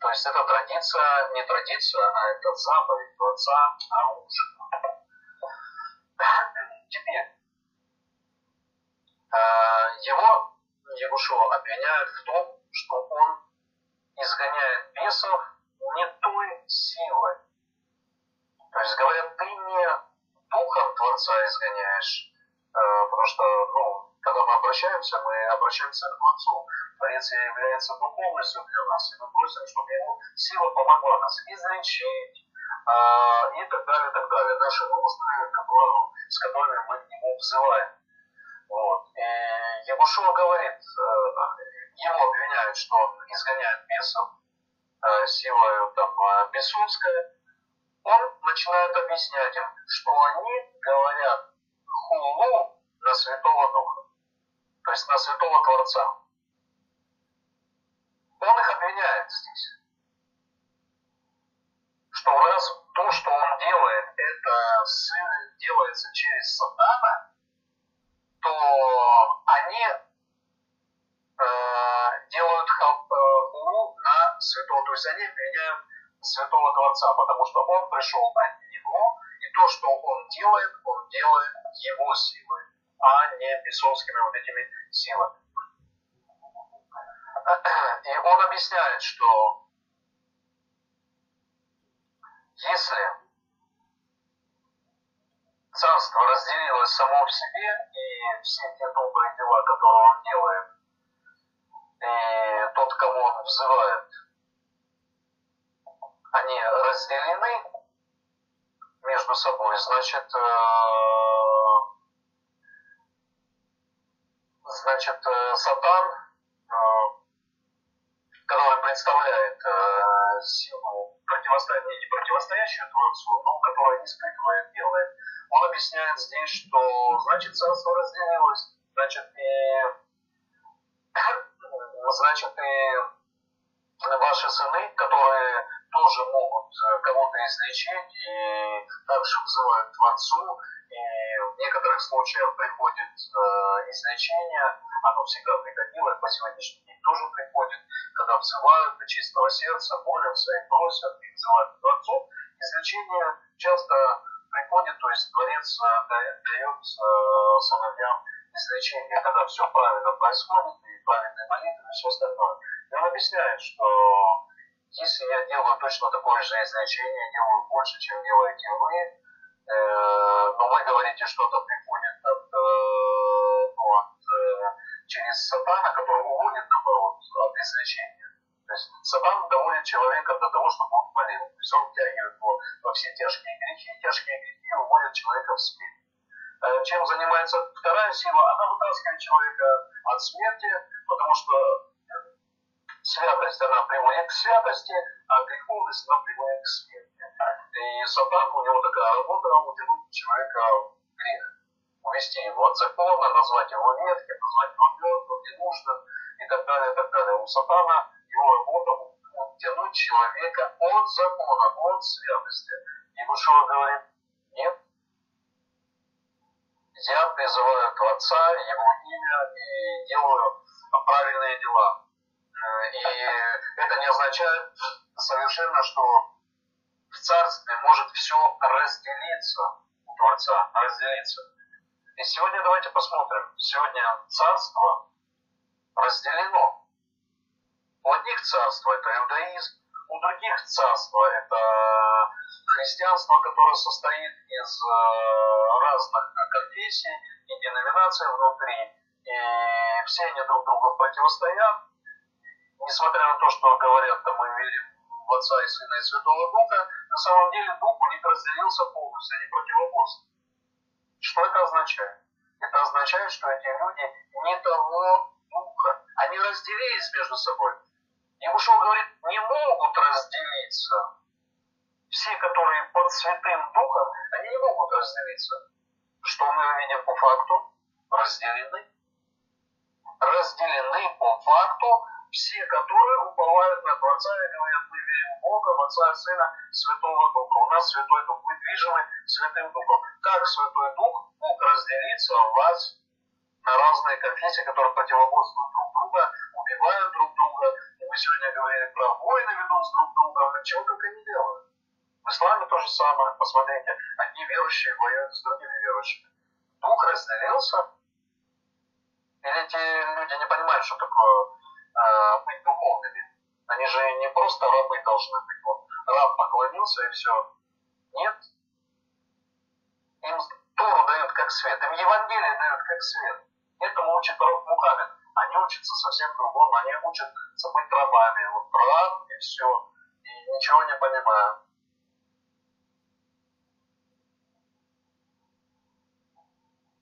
То есть это традиция, не традиция, а это заповедь Творца нарушена. Теперь, э, его, Егушева, обвиняют в том, что он изгоняет бесов не той силой. То есть говорят, ты не духом Творца изгоняешь, э, потому что, ну, когда мы обращаемся, мы обращаемся к Творцу. Творец является духовностью для нас, и мы просим, чтобы его сила помогла нас излечить, и так далее, так далее. Наши нужды, которые, с которыми мы к нему взываем. Вот. И Ягушева говорит, э, его обвиняют, что он изгоняет бесов э, силой там, э, бесовской, он начинает объяснять им, что они говорят хулу на Святого Духа, то есть на Святого Творца. Он их обвиняет здесь. Что раз то, что он делает, это делается через сатана, то они э, делают хулу на святого, то есть они обвиняют святого Творца, потому что он пришел от него, и то, что он делает, он делает его силой, а не бесовскими вот этими силами. И он объясняет, что если царство разделилось само в себе, и все те добрые дела, которые он делает, и тот, кого он взывает, они разделены между собой, значит, э, значит, сатан, который представляет силу противостояния, не противостоящую Творцу, но которая не испытывает, делает, он объясняет здесь, что значит царство разделилось, значит и значит и ваши сыны, которые тоже могут кого-то излечить и также вызывают Творцу, и в некоторых случаях приходит э, излечение, оно всегда приходило, и по сегодняшний день тоже приходит, когда взывают до чистого сердца, молятся и просят, и взывают к Творцу. Излечение часто приходит, то есть Творец э, дает э, сыновьям излечение, когда все правильно происходит, и правильные молитвы, и все остальное. И он объясняет, что если я делаю точно такое же излечение, делаю больше, чем делаете вы, но вы говорите, что-то приходит от, э, от, э, через сатана, который уводит, наоборот, от излечения. То есть сатан доводит человека до того, чтобы он болел. То есть он втягивает его во все тяжкие грехи, тяжкие грехи уводят человека в смерть. Э, чем занимается вторая сила? Она вытаскивает человека от смерти, потому что святость, она приводит к святости, а греховность, она приводит к смерти. И сатан, у него такая работа, утянуть человека в грех. Увести его от закона, назвать его ветхим, назвать его мертвым, ненужным и так далее, и так далее. У сатана его работа утянуть человека от закона, от святости. И Вышел говорит, нет, я призываю Творца, Его имя и делаю правильные дела. И это не означает совершенно, что в царстве может все разделиться у Творца, разделиться. И сегодня давайте посмотрим. Сегодня царство разделено. У одних царство это иудаизм, у других царство это христианство, которое состоит из э, разных конфессий и деноминаций внутри. И все они друг другу противостоят несмотря на то, что говорят, там мы верим в Отца и Сына и Святого Духа, на самом деле Дух у них разделился полностью, они противоборствуют. Что это означает? Это означает, что эти люди не того Духа. Они разделились между собой. И Ушел говорит, не могут разделиться. Все, которые под Святым Духом, они не могут разделиться. Что мы видим по факту? Разделены. Разделены по факту все, которые уповают на Творца и говорят, мы верим в Бога, в Отца и Сына, Святого Духа. У нас Святой Дух, мы движимы Святым Духом. Как Святой Дух мог разделиться у вас на разные конфессии, которые противоборствуют друг друга, убивают друг друга. И мы сегодня говорили про войны ведут с друг другом, ничего только не делают. В исламе то же самое. Посмотрите, одни верующие воюют с другими верующими. Дух разделился. Или эти люди не понимают, что такое э, быть духовными. Они же не просто рабы должны быть. Вот раб поклонился и все. Нет. Им Тору дают как свет, им Евангелие дают как свет. Этому учит Раб Мухаммед. Они учатся совсем другому. Они учатся быть рабами. Вот раб и все. И ничего не понимают.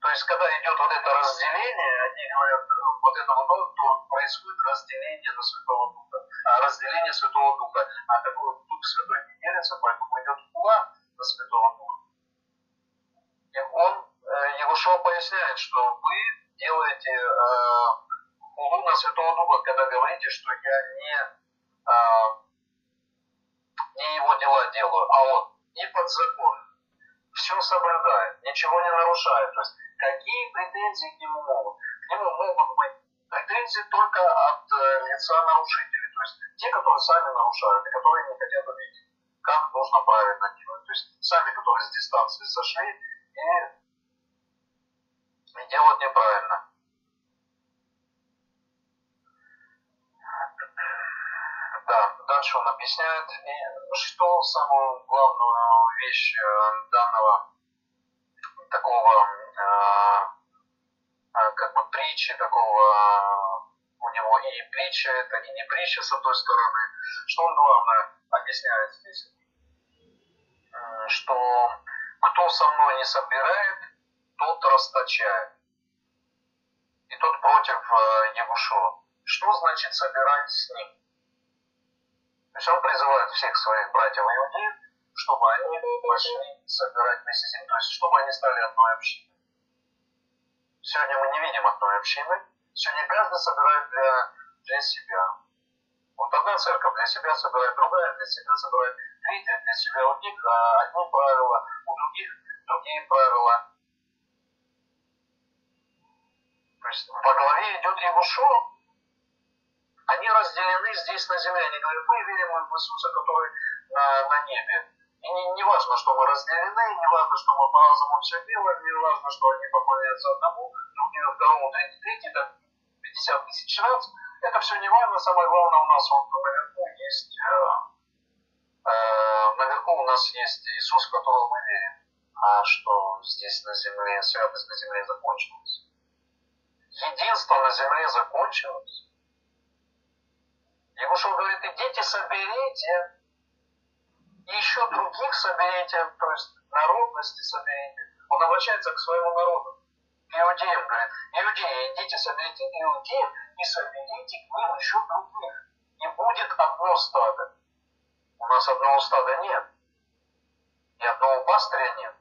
То есть, когда идет вот это разделение, они говорят, вот это вот, то происходит разделение на Святого Духа, а разделение Святого Духа. А такой Дух Святой не делится, поэтому идет хула на Святого Духа. И он, э, Егошуа поясняет, что вы делаете э, хулу на Святого Духа, когда говорите, что я не, э, не его дела делаю, а он не под закон, все соблюдает, ничего не нарушает. То есть какие претензии к нему могут? К нему могут быть претензии только от э, лица нарушителей, то есть те, которые сами нарушают и которые не хотят увидеть, как нужно правильно делать. То есть сами, которые с дистанции сошли и, и делают неправильно. Да, дальше он объясняет, и что самую главную вещь э, данного такого как бы притчи, такого у него и притча это, и не притча с одной стороны. Что он главное объясняет здесь? Что кто со мной не собирает, тот расточает. и тот против Ягушева. Что значит собирать с ним? То есть он призывает всех своих братьев иудеев, чтобы они пошли собирать вместе с ним, то есть чтобы они стали одной общиной. Сегодня мы не видим одной общины, сегодня каждый собирает для, для себя. Вот одна церковь для себя собирает, другая для себя собирает, третья для себя. У них а, одни правила, у других другие правила. То есть во главе идет Егушо, они разделены здесь на земле. Они говорят, мы верим в Иисуса, который на, на небе. И не, важно, что мы разделены, не важно, что мы по-разному все делаем, не важно, что они поклоняются одному, другие второму, третий, третий, там 50 тысяч раз. Это все не важно. Самое главное у нас вот наверху есть э, э, наверху у нас есть Иисус, в которого мы верим. А что здесь на земле, святость на земле закончилась. Единство на земле закончилось. Егушев говорит, идите соберите, еще других соберите, то есть народности соберите. Он обращается к своему народу. Иудеям говорит, иудеи, идите соберите иудеев и соберите к ним еще других. И будет одно стадо. У нас одного стада нет. И одного пастыря нет.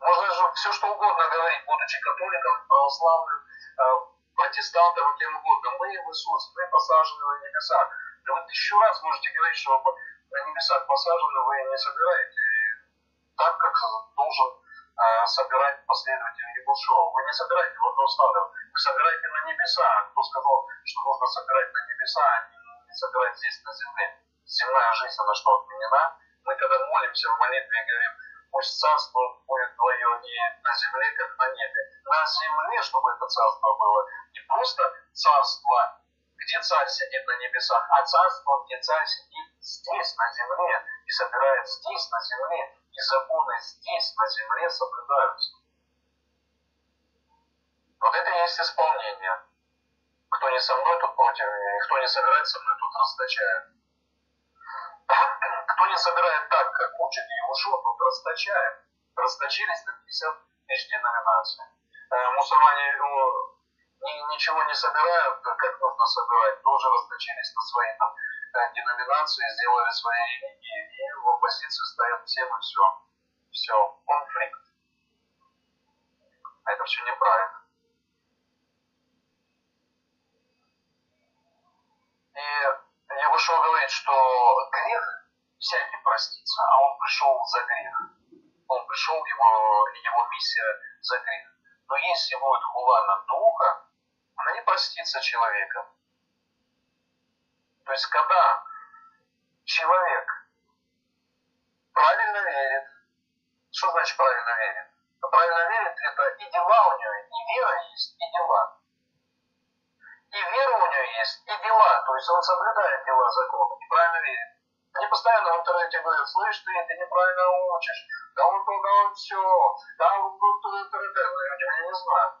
Можно же все что угодно говорить, будучи католиком, православным, э, протестантом, кем угодно. Мы в Иисус, мы посажены на небесах. Да вы еще раз можете говорить, что на небесах посажены, вы не собираете так, как должен э, собирать последователь Егушева. Вы не собираете в одно стадо, вы собираете на небеса. Кто сказал, что нужно собирать на небеса, а не собирать здесь на земле? Земная жизнь, она что, отменена? Мы когда молимся в молитве говорим, пусть царство будет твое не на земле, как на небе. На земле, чтобы это царство было, не просто царство, где царь сидит на небесах, а царство, где царь сидит здесь, на земле, и собирает здесь, на земле, и законы здесь, на земле, соблюдаются. Вот это и есть исполнение. Кто не со мной, тот против меня, и кто не собирает со мной, тот расточает. Кто не собирает так, как учит Иешуа, тот расточает. Расточились на 50 тысяч деноминаций. Э, мусульмане ничего не собирают, как нужно собирать, тоже расточились на свои там, э, деноминации, сделали свои религии, и в оппозицию стоят всем и все. Все, конфликт. А это все неправильно. И я вышел говорить, что грех всякий простится, а он пришел за грех. Он пришел, его, его миссия за грех. Но если будет хулана духа, она не простится человеком. То есть, когда человек правильно верит, что значит правильно верит? Правильно верит, это и дела у него, и вера есть, и дела. И вера у него есть, и дела. То есть он соблюдает дела закона и правильно верит. Они постоянно в интернете говорят, слышь, ты, ты неправильно учишь, да вот то, да вот все, да вот то, то, то, то, люди меня не знают. То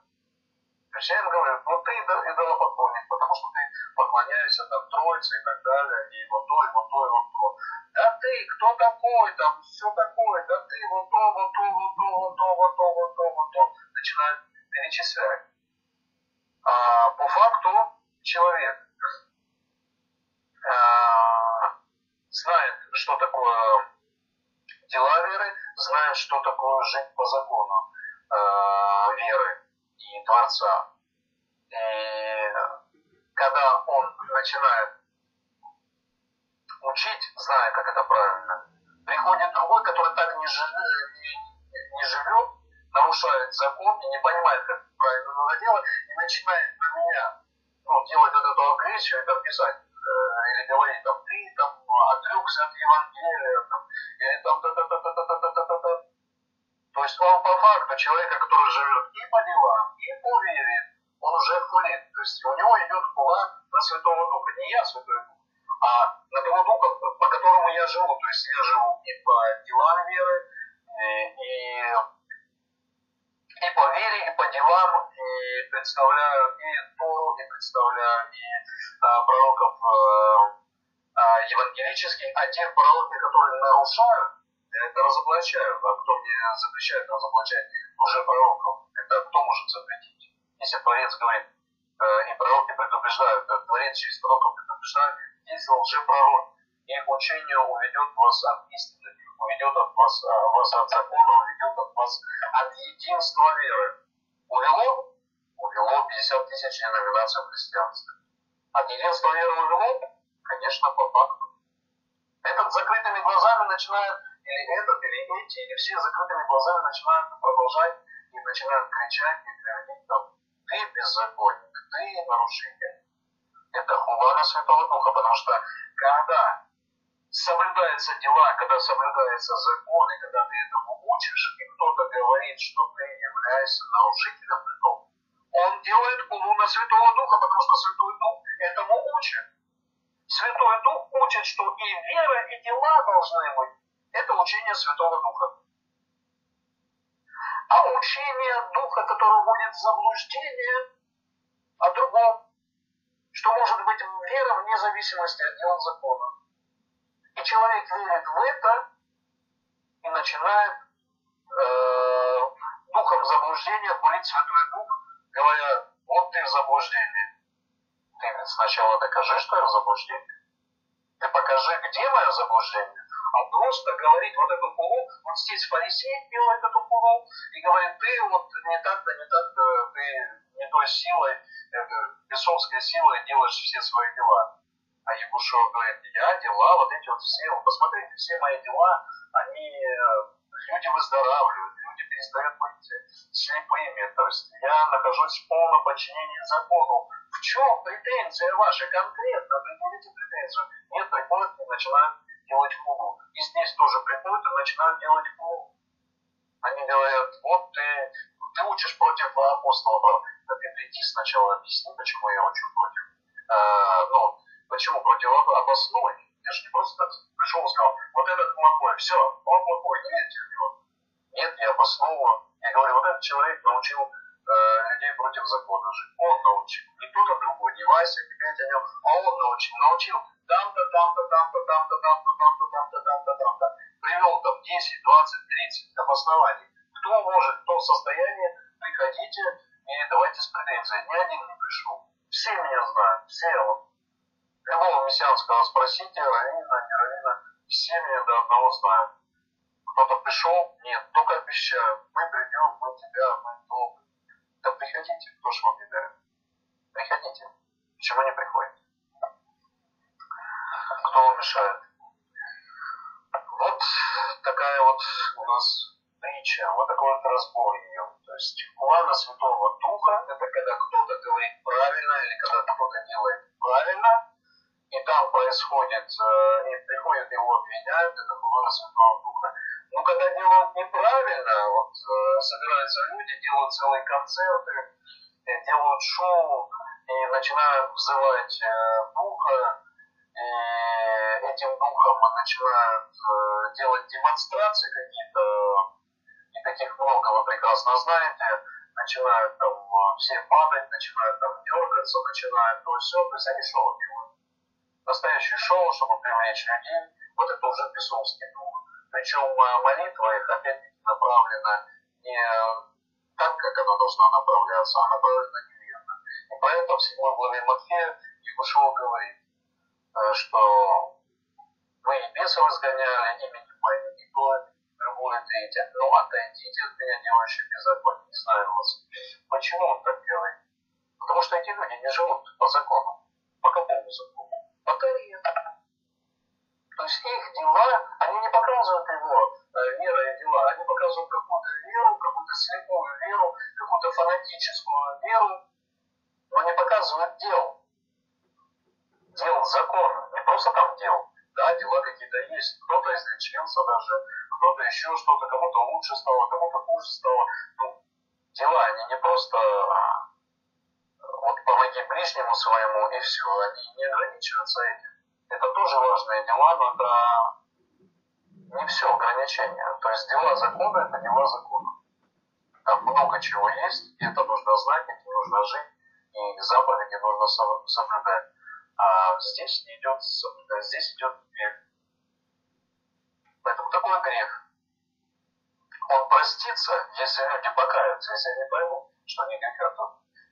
есть им говорю, вот ты идолопоклонник, потому что ты поклоняешься там Троице и так далее, и вот то, и вот то, и вот то. Да ты, кто такой, там, все такое, да ты, вот то, вот то, вот то, вот то, вот то, вот то, вот то. Начинают перечислять. А по факту человек а, знает, что такое дела веры, знает, что такое жить по закону э, веры и Творца. И когда он начинает учить, зная, как это правильно, приходит другой, который так не, жив, не, не живет, нарушает закон и не понимает, как правильно надо делать, и начинает на меня ну, делать вот эту агрессию и там писать, э, или говорить, там, ты там отрекся от Евангелия, там, или там та-та-та-та-та-та-та-та. То есть он по факту человека, который живет и по делам, и по вере, он уже хулит. То есть у него идет хула на Святого Духа. Не я Святой Дух, а на того Духа, по которому я живу. То есть я живу и по делам веры, и, и, и по вере, и по делам, и представляю и Тору, и представляю и а, пророков а, а, евангелических, а те пророки, которые нарушают, я это разоблачаю. А кто мне запрещает разоблачать уже пророков? Это кто может запретить? если Творец говорит, э, и пророки предупреждают, э, Творец через пророков предупреждает, если лжепророк, их учение уведет вас от истины, уведет от вас, э, вас от закона, уведет от вас от единства веры. Увело? Увело 50 тысяч деноминаций христианства. От единства веры увело? Конечно, по факту. Этот закрытыми глазами начинает, или этот, эти, или все закрытыми глазами начинают продолжать и начинают кричать и говорить там, ты беззаконник, ты нарушитель. Это хула Святого Духа, потому что когда соблюдаются дела, когда соблюдаются законы, когда ты этому учишь, и кто-то говорит, что ты являешься нарушителем этого, он делает хулу на Святого Духа, потому что Святой Дух этому учит. Святой Дух учит, что и вера, и дела должны быть. Это учение Святого Духа. А учение Духа, которое в заблуждение, о другом, что может быть вера вне зависимости от дел закона. И человек верит в это и начинает э, духом заблуждения курить Святой Дух, говоря, вот ты в заблуждении. Ты сначала докажи, что я в заблуждении. Ты покажи, где мое заблуждение. А просто говорить вот эту хулу, вот здесь фарисей делает эту хулу, и говорит, ты вот не так-то, не так-то, ты не той силой, бесовской силой делаешь все свои дела. А Ягушева говорит, я дела, вот эти вот все, вот посмотрите, все мои дела, они, э, люди выздоравливают, люди перестают быть слепыми, то есть я нахожусь в полном подчинении закону. В чем претензия ваша конкретно? Определите претензию. Нет, приходят и начинают делать хулу. И здесь тоже приходят и начинают делать хулу. Они говорят, вот ты, ты учишь против апостола. Так это иди сначала объясни, почему я учу против. А, ну, почему против обоснуй. Я же не просто так пришел и сказал, вот этот плохой, все, он плохой, не верьте в него. Нет, я обосновываю. Я говорю, вот этот человек научил э, людей против закона жить. Он научил. Не кто-то другой, не Вася, не Петя, а он научил. Научил там-то, там-то, там-то, там-то, там-то, там-то, там-то, там-то, там-то. Привел там 10, 20, 30 обоснований. Кто может, кто в состоянии, приходите и давайте с претензией. Ни один не пришел. Все меня знают, все. Вот. Любого мессианского спросите, равина, не равина, все меня до одного знают. Кто-то пришел, нет, только обещаю, мы придем, мы тебя, мы то. Да приходите, кто ж вам не дарит. Приходите. Почему не приходите? Кто вам мешает? Вот такая вот у нас притча, вот такой вот разбор ее. То есть плана Святого Духа – это когда кто-то говорит правильно или когда кто-то делает правильно, и там происходит, э, и приходит его обвиняют, это плана Святого Духа. Но когда делают неправильно, вот э, собираются люди, делают целые концерты, э, делают шоу и начинают взывать Духа, этим духом начинают делать демонстрации какие-то и таких много, вы прекрасно знаете, начинают там э, все падать, начинают там дергаться, начинают то все, то есть они шоу делают. Настоящее шоу, чтобы привлечь людей, вот это уже бесовский дух. Причем э, молитва их опять-таки направлена не так, как она должна направляться, а направлена неверно. И поэтому в 7 главе Матфея Егушева говорит, э, что вы и бесов изгоняли именем моим, и то, другое, третье. Ну, отойдите от меня, делающие беззаконие, не знаю вас. Почему он так делает? Потому что эти люди не живут по закону. По какому закону? По Торе. То есть их дела, они не показывают его э, вера и дела, они показывают какую-то веру, какую-то слепую веру, какую-то фанатическую веру, но не показывают дел. Дел закона, не просто там дел. Да, дела какие-то есть, кто-то даже, кто-то еще что-то, кому-то лучше стало, кому-то хуже стало. Ну, дела, они не просто а, вот помоги ближнему своему и все, они не ограничиваются этим. Это тоже важные дела, но это не все ограничения. То есть дела закона – это дела закона. Там много чего есть, и это нужно знать, этим нужно жить, и заповеди нужно соблюдать. А здесь идет, здесь идет такой грех. Он простится, если люди покаются, если они поймут, что они грехят.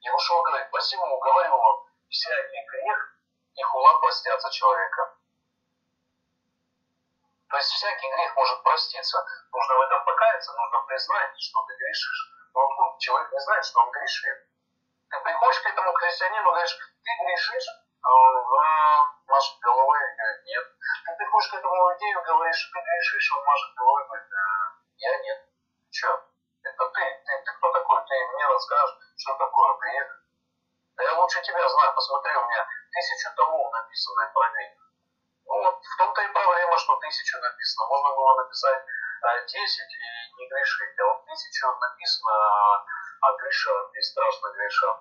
Иешуа говорит, посему говорю вам, всякий грех и хула простятся человека. То есть всякий грех может проститься. Нужно в этом покаяться, нужно признать, что ты грешишь. Но откуда человек не знает, что он грешит? Ты приходишь к этому христианину, говоришь, ты грешишь, машет головой и говорит, нет. Ты приходишь к этому иудею, говоришь, ты грешишь, он машет головой говорит, я нет. Че? Это ты, ты, ты кто такой? Ты мне расскажешь, что такое грех? Да я лучше тебя знаю, посмотри, у меня тысячу томов написано про грех. Вот в том-то и проблема, что тысячу написано. Можно было написать а, 10 и не грешить, а вот тысячу написано, а, а грешат, и страшно грешат.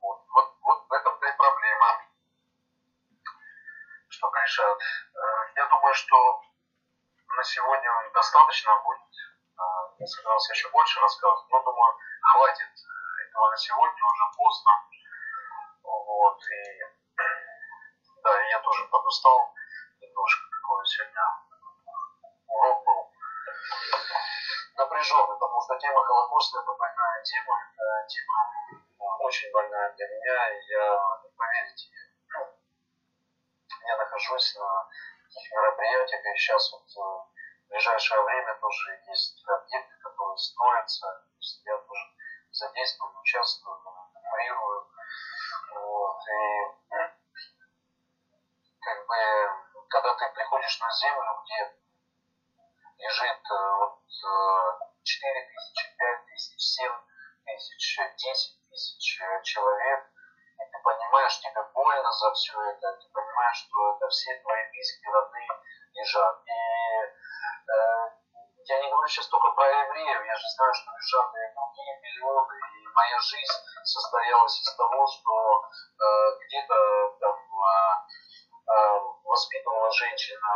Вот, вот, вот в этом-то и проблема, что грешат. Э, я думаю, что на сегодня достаточно будет. А, я собирался еще больше рассказывать, но думаю, хватит этого на сегодня, уже поздно. Вот, и да, я тоже подустал немножко такой сегодня урок был напряженный, потому что тема Холокоста это больная тема, э, тема очень больная для меня, и я, поверите, я нахожусь на таких мероприятиях, и сейчас вот э, в ближайшее время тоже есть объекты, которые строятся, то есть я тоже задействован, участвую, меморирую, вот, и как бы когда ты приходишь на землю, где лежит э, вот, 4 э, тысячи, 5 тысяч, 7 тысяч, 10 тысяч человек, ты понимаешь, тебе больно за все это, ты понимаешь, что это все твои близкие, родные лежат. И э, я не говорю сейчас только про евреев, я же знаю, что лежат и другие миллионы, и моя жизнь состоялась из того, что э, где-то там Э, воспитывала женщина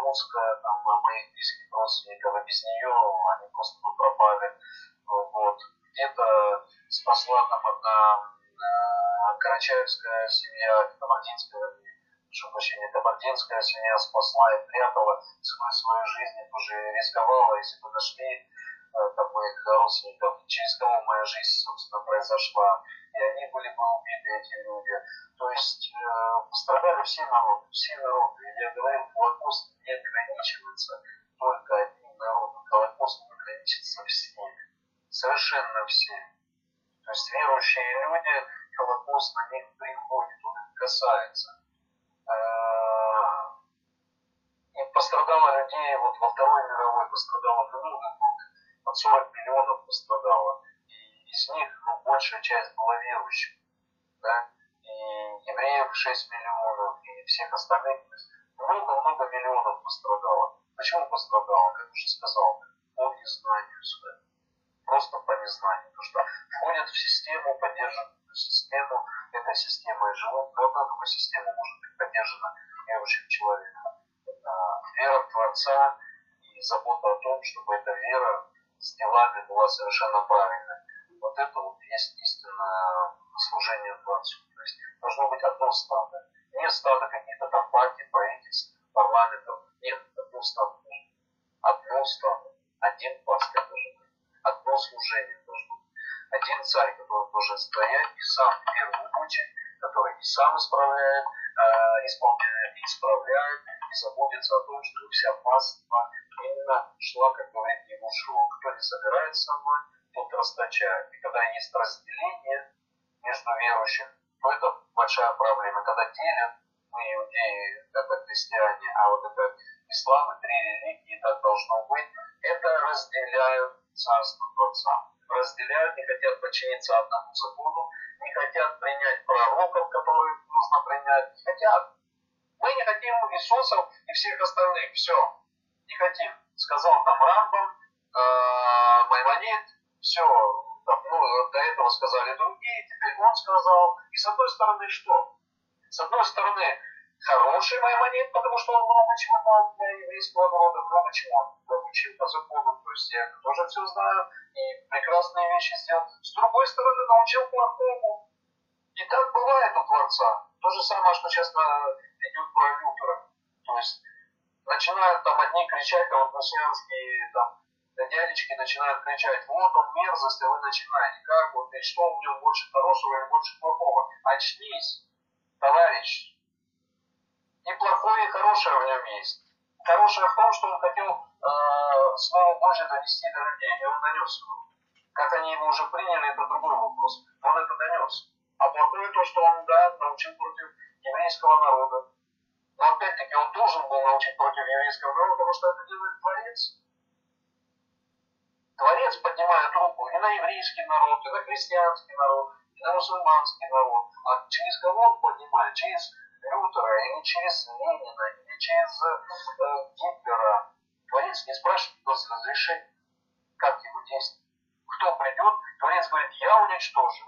русская, там, моих близких родственников, а без нее они просто бы пропали. Вот. Где-то спасла там одна карачаевская семья, кабардинская, прошу прощения, кабардинская семья спасла и прятала свою, свою жизнь, тоже рисковала, если бы нашли э, там, моих родственников, через кого моя жизнь, собственно, произошла, и они были бы убиты, эти люди. То есть э, пострадали все народы, все народы. Часть была верующих. Да? и евреев 6 миллионов, и всех остальных. Много-много миллионов пострадало. Почему пострадало? Как уже сказал, по незнанию своему. Просто по незнанию. Потому что входят в систему, поддерживают эту систему, эта система и живут. Но одна только система может быть поддержана верующим человеком. Вера Творца и забота о том, чтобы эта вера с делами была совершенно правильной. Вот это вот есть истинное служение Творцу. То есть должно быть одно стадо. Не стадо каких-то там партий, правительств, парламентов. Нет, одно стадо Одно стадо. Один пастырь должен быть. Одно служение должно быть. Один царь, который должен стоять и сам в первую очередь, который и сам исправляет, э, исполняет, и исправляет, и заботится о том, чтобы вся паства именно шла, как говорит ему Шо. Кто не собирается со мной, тот расточает. И когда есть разделение, между верующих, то это большая проблема. Когда делят мы иудеи, это христиане, а вот это ислам и три религии, так должно быть, это разделяют царство Творца. Разделяют, не хотят подчиниться одному закону, не хотят принять пророков, которые нужно принять, не хотят. Мы не хотим Иисусов и всех остальных, все, стороны, хороший Маймонит, потому что он много чего дал для еврейского народа, много чего научил по закону, то есть я тоже все знаю и прекрасные вещи сделал. С другой стороны, научил плохому. И так бывает у Творца. То же самое, что сейчас идет про Лютера. То есть начинают там одни кричать, а вот мессианские там дядечки начинают кричать, вот он мерзость, а вы начинаете, как вот, и что в нем больше хорошего или больше плохого. Очнись, товарищ. И плохое, и хорошее в нем есть. Хорошее в том, что он хотел э, Слово Божье донести до людей, и он донес его. Как они его уже приняли, это другой вопрос. Он это донес. А плохое то, что он, да, научил против еврейского народа. Но опять-таки он должен был научить против еврейского народа, потому что это делает Творец. Творец поднимает руку и на еврейский народ, и на христианский народ, и на мусульманский народ. А через кого он поднимает? Через Лютера, или через Ленина, или через э, Гитлера. Творец не спрашивает нас разрешения, как его действовать. Кто придет, Творец говорит, я уничтожу.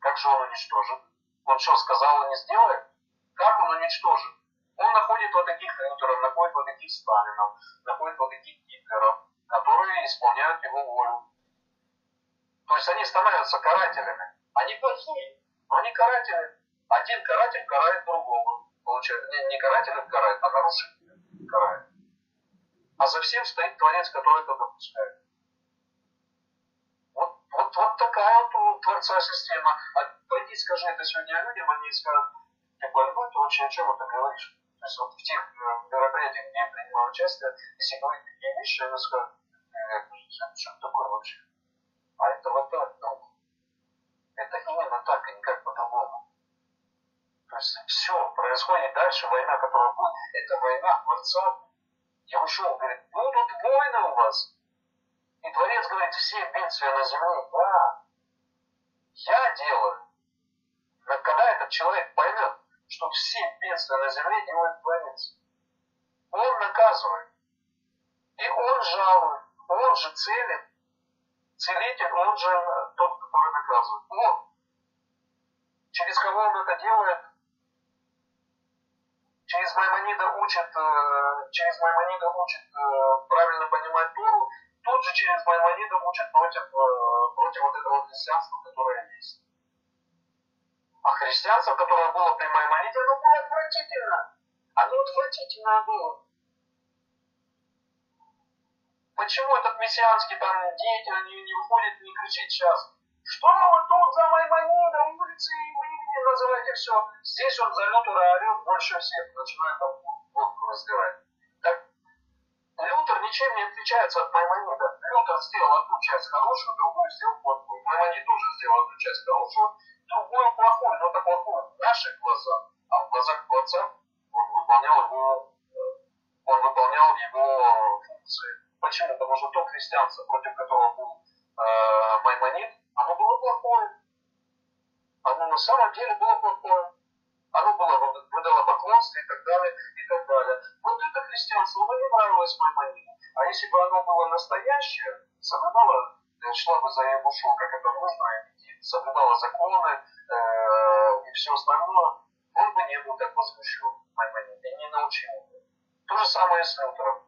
Как же он уничтожит? Он что, сказал и не сделает? Как он уничтожит? Он находит вот таких Лютеров, находит вот таких Сталинов, находит вот таких Гитлеров, которые исполняют его волю. То есть они становятся карателями. Они плохие, но они каратели. Один каратель карает другого. Получается, не, не каратель карает, а нарушитель карает. А за всем стоит Творец, который это допускает. Вот, вот, вот такая вот у Творца система. А пойди скажи это сегодня людям, они скажут, ты больной, ты вообще о чем это говоришь? То есть вот в тех э, мероприятиях, где я принимал участие, если говорить такие вещи, они скажут, э, что такое вообще? А это вот так, ну, это именно так. То есть все происходит дальше, война, которая будет, это война Творца. Яушуа говорит, будут войны у вас. И Творец говорит, все бедствия на земле, да, я делаю. Но когда этот человек поймет, что все бедствия на земле делает Творец, он наказывает. И он жалует, он же целит. Целитель, он же тот, который наказывает. Он. Через кого он это делает? Через Маймонида учит, э, через Маймонида учит э, правильно понимать Тору, тут же через Маймонида учит против, э, против вот этого христианства, которое есть. А христианство, которое было при Маймониде, оно было отвратительно. Оно отвратительно было. Почему этот мессианский там деятель не, не выходит не кричит сейчас? Что вы тут за Маймонида, улицы и вы называете все? Здесь он за Лютера орет больше всех, начинает там водку разливать. Так, Лютер ничем не отличается от Маймонида. Лютер сделал одну часть хорошую, другую сделал плохую. Маймонид тоже сделал одну часть хорошую, другую плохую, но это плохую в наших глазах. А в глазах Творца он выполнял его, он выполнял его функции. Почему? Потому что то христианство, против которого был э, Маймонид, оно было плохое. Оно на самом деле было плохое. Оно было выдало поклонство и так далее, и так далее. Вот это христианство, оно не нравилось Маймониду. А если бы оно было настоящее, соблюдало, шла бы за Ебушу, как это нужно, и соблюдало законы э, и все остальное, он бы не был так возмущен Маймонид и не научил бы. То же самое с Лютером.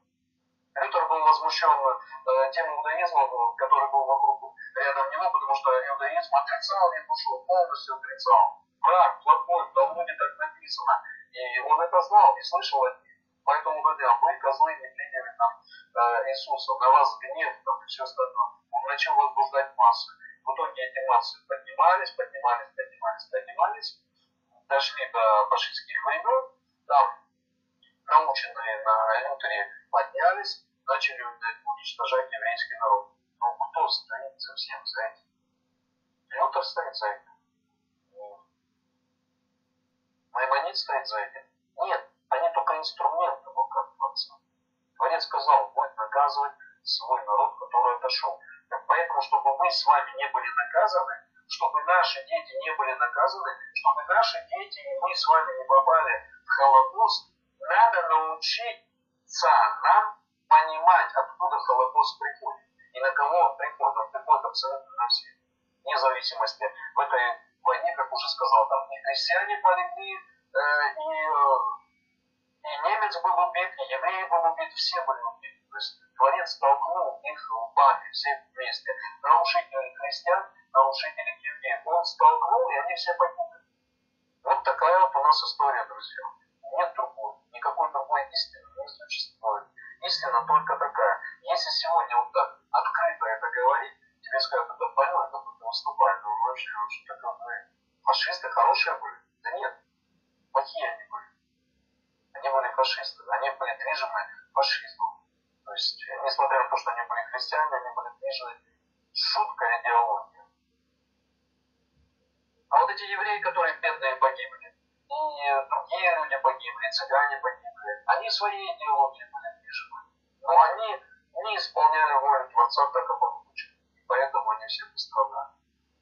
Был возмущен э, тем иудаизмом, который был вокруг рядом него, потому что иудаизм отрицал Ебушу, полностью отрицал. Враг, плохой, в Талмуде так написано. И он это знал, и слышал от них. Поэтому говорили, а вы, козлы, не приняли там э, Иисуса, на вас гнев там, и все остальное. Он начал возбуждать массы. В итоге эти массы поднимались, поднимались, поднимались, поднимались, дошли до фашистских времен, там наученные на Лютере поднялись, начали уничтожать еврейский народ. Ну, кто стоит за всем за этим? Лютер стоит за этим. Маймонид стоит за этим. Нет, они только инструменты в руках Творца. Творец сказал, будет наказывать свой народ, который отошел. Так поэтому, чтобы мы с вами не были наказаны, чтобы наши дети не были наказаны, чтобы наши дети и мы с вами не попали в Холокост, надо научиться нам понимать, откуда Холокост приходит и на кого он приходит. Он приходит абсолютно на всех. Вне зависимости в этой войне, как уже сказал, там и христиане полегли, э, и, э, и немец был убит, и евреи были убиты, все были убиты. То есть Творец столкнул их лбами все вместе. Нарушители христиан, нарушители евреев. Он столкнул, и они все погибли. Вот такая вот у нас история, друзья. Нет другой. Никакой другой истины не существует. Истина только такая. если сегодня вот так открыто это говорить, тебе скажут, это больной, как ты выступаешь, ну вообще, что такое, ну, фашисты хорошие были? Да нет, плохие они были. Они были фашисты, они были движимы фашизмом. То есть, несмотря на то, что они были христиане, они были движимы жуткой идеологией. А вот эти евреи, которые бедные погибли, и другие люди погибли, цыгане погибли, они своей идеологией были движимы. Но они не исполняли волю Творца так, как он хочет. И поэтому они все пострадали.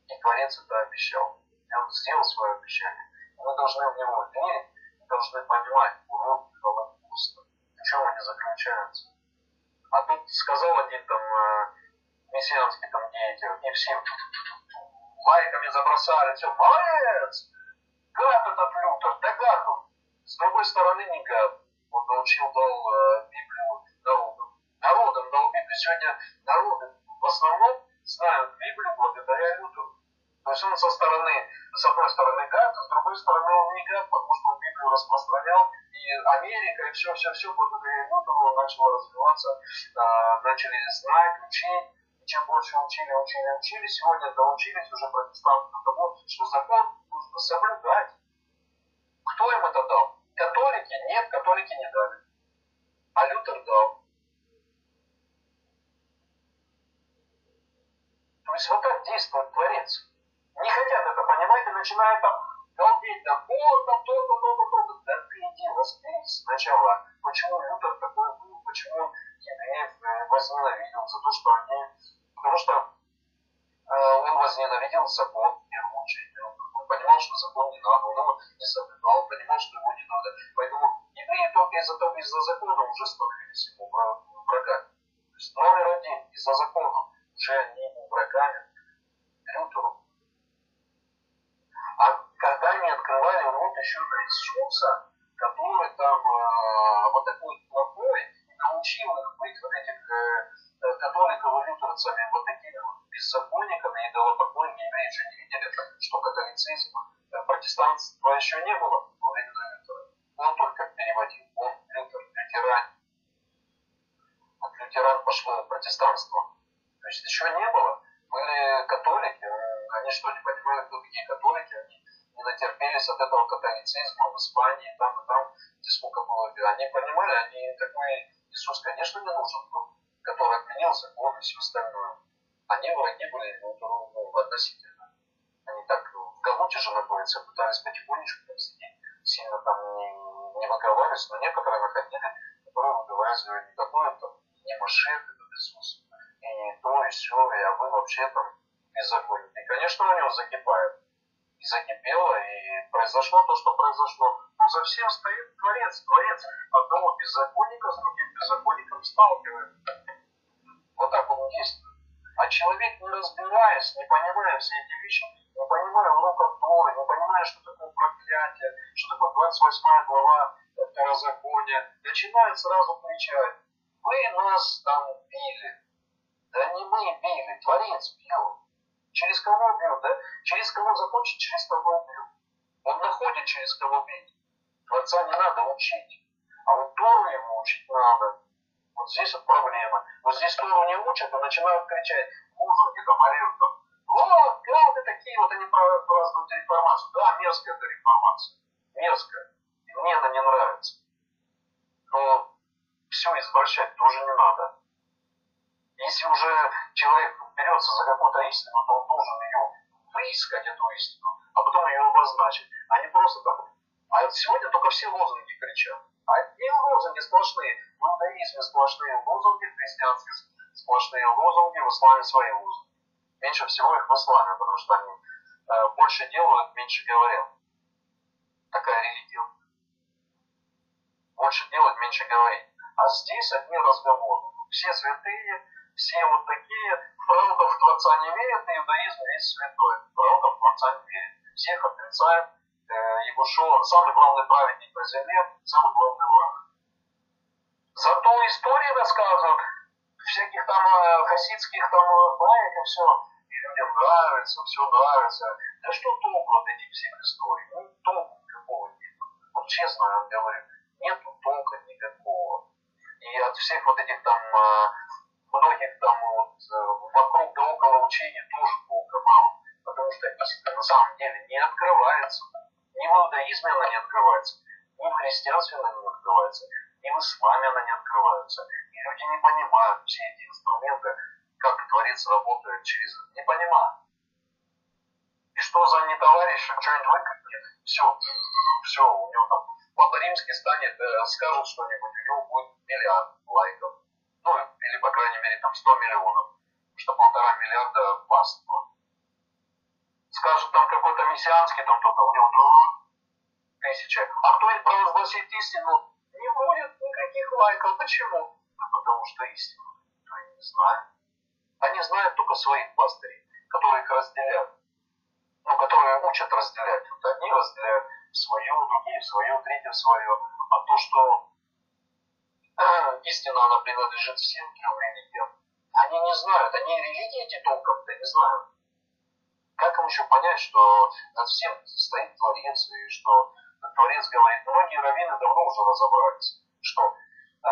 И Творец это обещал. И он сделал свое обещание. И мы должны в него верить, должны понимать уроки Холокоста. В чем они заключаются. А тут сказал один там э, мессианский там деятель, и всем лайками забросали, все, молодец! Гад этот Лютер, да гад он. С другой стороны, не гад. Он научил, дал э, Библию дал Библию. Сегодня народы в основном знают Библию благодаря Лютеру. То есть он со стороны, с одной стороны гад, а с другой стороны он не гад, потому что он Библию распространял, и Америка, и все-все-все благодаря Лютеру начало развиваться, э, начали знать, учить, и чем больше учили, учили, учили, сегодня доучились уже протестанты до того, что закон нужно соблюдать. Кто им это дал? Католики? Нет, католики не дали. А Лютер дал. То есть вот так действует Творец не хотят это начинают там галдеть, там, вот, там, то-то, то-то, то-то. Да ты иди разберись сначала, почему Лютер такой был, почему евреев э, возненавидел за то, что они... Потому что э, он возненавидел закон в первую очередь. Он понимал, что закон не надо, он его не соблюдал, понимал, что его не надо. Поэтому евреи только из-за того, из-за закона уже становились ему врагами. То есть номер один, из-за закона уже они ему врагами. Лютеру а когда они на Иисуса, который там э, вот такой плохой, научил их быть вот этих э, католиков и лютерцами, вот такими вот беззаконниками, идолопоклонниками, евреи еще не видели, что католицизм, э, протестантства еще не было во времена Лютера. Он только переводил, он Лютер, лютеран. От лютеран пошло протестанство. То есть еще не было. Были католики, они что, не понимают, кто такие католики? Они не натерпелись от этого католицизма в Испании, там и там, где сколько было. Они понимали, они такой Иисус, конечно, не нужен был, который отменил закон и все остальное. Они враги были Лютеру ну, относительно. Они так в галуте же находятся, пытались потихонечку там сидеть, сильно там не, не выговаривались, но некоторые находили, которые выговаривали не такое там, не Машех, это Иисус, и то, и все, и а вы вообще там беззаконие. И, конечно, у него закипает. И закипело, и произошло то, что произошло. Но за всем стоит Творец. Творец одного беззаконника с другим беззаконником сталкивает. Вот так он действует. А человек, не разбираясь, не понимая все эти вещи, не понимая уроков Торы, не понимая, что такое проклятие, что такое 28 глава Второзакония, начинает сразу кричать, вы нас там били. Да не мы били, Творец бил. Через кого бьет, да? Через кого закончит, через кого убьет. Он находит, через кого бить. Творца не надо учить. А вот Тору ему учить надо. Вот здесь вот проблема. Вот здесь Тору не учат, и начинают кричать, лозунги там, орют там. Вот, гады такие, вот они празднуют реформацию. Да, мерзкая эта реформация. Мерзкая. И мне она не нравится. Но все извращать тоже не надо. Если уже человек берется за какую-то истину, то он должен ее выискать, эту истину, а потом ее обозначить, а не просто так. А сегодня только все лозунги кричат. Одни лозунги сплошные. В иудаизме сплошные лозунги, в христианстве сплошные лозунги, в исламе свои лозунги. Меньше всего их в исламе, потому что они э, больше делают, меньше говорят. Такая религия. Больше делать, меньше говорить. А здесь одни разговоры. Все святые, все вот такие, в пророков Творца не верят, и иудаизм весь святой. В пророков Творца не верит. Всех отрицает. Э, Егушо, самый главный праведник на земле, самый главный враг. Зато истории рассказывают, всяких там э, хасидских там э, баек и все. И людям нравится, все нравится. Да что толку от этих всех историй? Ну, толку никакого нет. Вот честно я вам говорю, нету толка никакого. И от всех вот этих там учения тоже Бога мало. Потому что истина на самом деле не открывается. Ни в иудаизме она не открывается, ни в христианстве она не открывается, ни в исламе она не открывается. И люди не понимают все эти инструменты, как Творец работает через это. Не понимают. И что за не товарищ, что-нибудь выкрикнет, все, все, у него там Папа Римский станет, э, скажет что-нибудь, у него будет миллиард лайков. Или, по крайней мере, там 100 миллионов. Что полтора миллиарда паства. Скажет там какой-то мессианский, там кто-то, у него тысяча. А кто и провозгласит истину, не будет никаких лайков. Почему? Ну, потому что истина. Ну, я не знаю. Они знают только своих пастырей, которые их разделяют. Ну, которые учат разделять. Вот одни разделяют свое, другие свое, третье свое. А то, что истина, она принадлежит всем трем религиям, они не знают, они религии эти толком-то не знают. Как им еще понять, что над всем стоит Творец, и что Творец говорит, многие раввины давно уже разобрались, что э,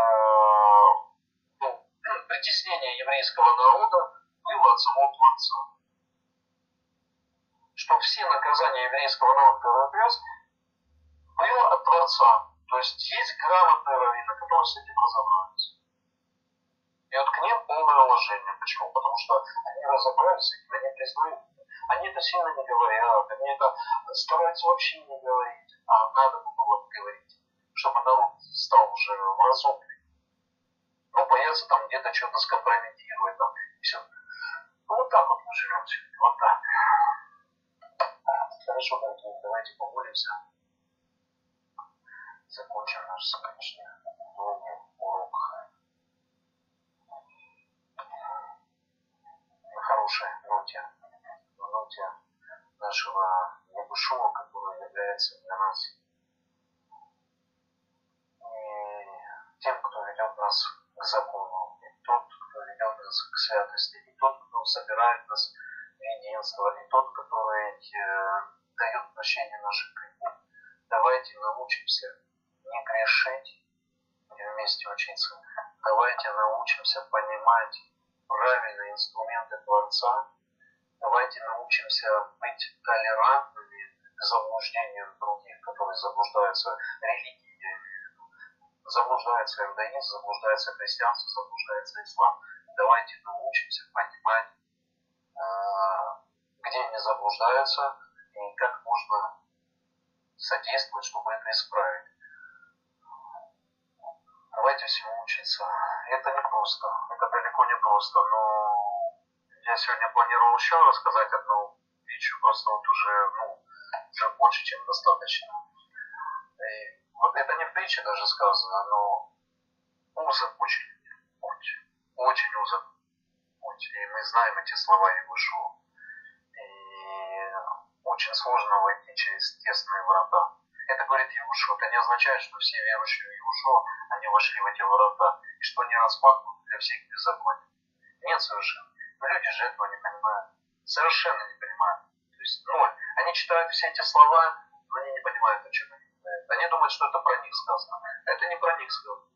ну, притеснение еврейского народа было от самого Творца. Что все наказания еврейского народа, который было от Творца. То есть есть грамотные раввины, которые с этим разобрались. И вот к ним полное уважение. Почему? Потому что они разобрались этим, они признают. Они это сильно не говорят, они это стараются вообще не говорить, а надо было говорить, чтобы народ стал уже разумный. Ну, боятся там где-то что-то скомпрометировать, там, и все. Ну, вот так вот мы живем сегодня, вот так. Хорошо, дорогие, давайте помолимся закончим наш сегодняшний долгий урок на хорошей ноте, на ноте нашего Ябушова, который является для нас и тем, кто ведет нас к закону, и тот, кто ведет нас к святости, и тот, кто собирает нас в единство, и тот, который э, дает прощение нашим грехам. Давайте научимся грешить вместе учиться. Давайте научимся понимать правильные инструменты Творца. Давайте научимся быть толерантными к заблуждениям других, которые заблуждаются религией, заблуждается иудаизм, заблуждается христианство, заблуждается ислам. Давайте научимся понимать, а, где они заблуждаются и как можно содействовать, чтобы это исправить. Давайте всему учиться. Это не просто. Это далеко не просто. Но я сегодня планировал еще рассказать одну вещь. Просто вот уже, ну, уже больше, чем достаточно. И вот это не в притче даже сказано, но узок очень, очень, очень узок путь. И мы знаем эти слова Егушева. И очень сложно войти через тесные врата. Это говорит Иешуа. Это не означает, что все верующие в Иешуа, они вошли в эти ворота, и что они распахнуты для всех беззаконий. Нет совершенно. Но люди же этого не понимают. Совершенно не понимают. То есть ноль. Они читают все эти слова, но они не понимают, о чем они говорят. Они думают, что это про них сказано. Это не про них сказано.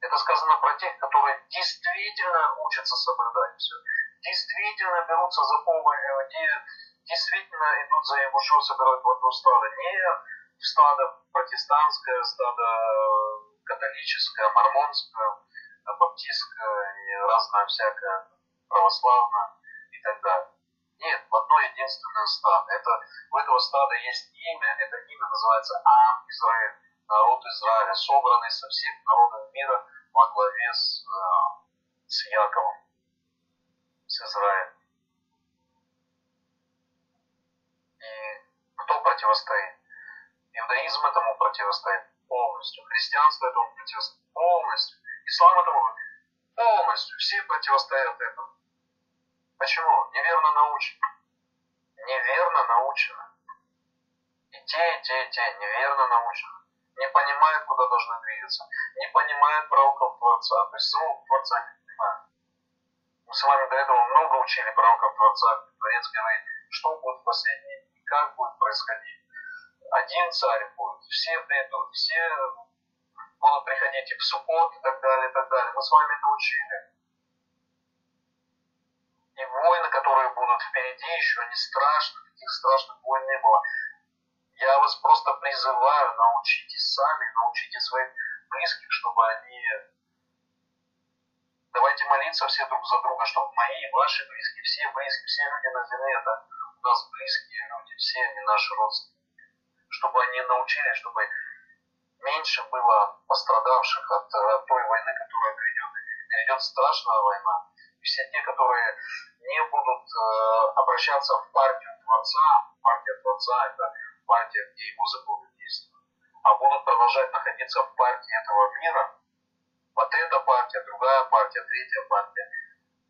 Это сказано про тех, которые действительно учатся соблюдать все. Действительно берутся за иудею, действительно идут за Егушо, собирают в одно стадо. Не в стадо протестантское, стадо католическое, мормонское, баптистское и разное всякое православное и так далее. Нет, в одно единственное стадо. Это, у этого стада есть имя, это имя называется Ам Израиль, народ Израиля, собранный со всех народов мира во главе с, э, с Яковом, с Израилем. И кто противостоит? Иудаизм этому противостоит полностью. Христианство этому противостоит полностью. Ислам этому полностью. Все противостоят этому. Почему? Неверно научены. Неверно научены. И те, и те, и те неверно научены. Не понимают, куда должны двигаться. Не понимают пророков Творца. То есть самого Творца не понимают. Мы с вами до этого много учили пророков Творца. Творец говорит, что будет в последние дни, как будет происходить. Один царь будет, все придут, все будут приходить и в суббот и так далее, и так далее. Мы с вами это учили. И войны, которые будут впереди, еще не страшны, таких страшных войн не было. Я вас просто призываю, научитесь сами, научите своих близких, чтобы они... Давайте молиться все друг за друга, чтобы мои, ваши близкие, все близкие, все люди на земле, это у нас близкие люди, все они наши родственники. Чтобы они научились, чтобы меньше было пострадавших от, от той войны, которая грядет. Грядет страшная война. И все те, которые не будут э, обращаться в партию Творца, партия Творца это партия, где его законы действуют, а будут продолжать находиться в партии этого мира, вот эта партия, другая партия, третья партия.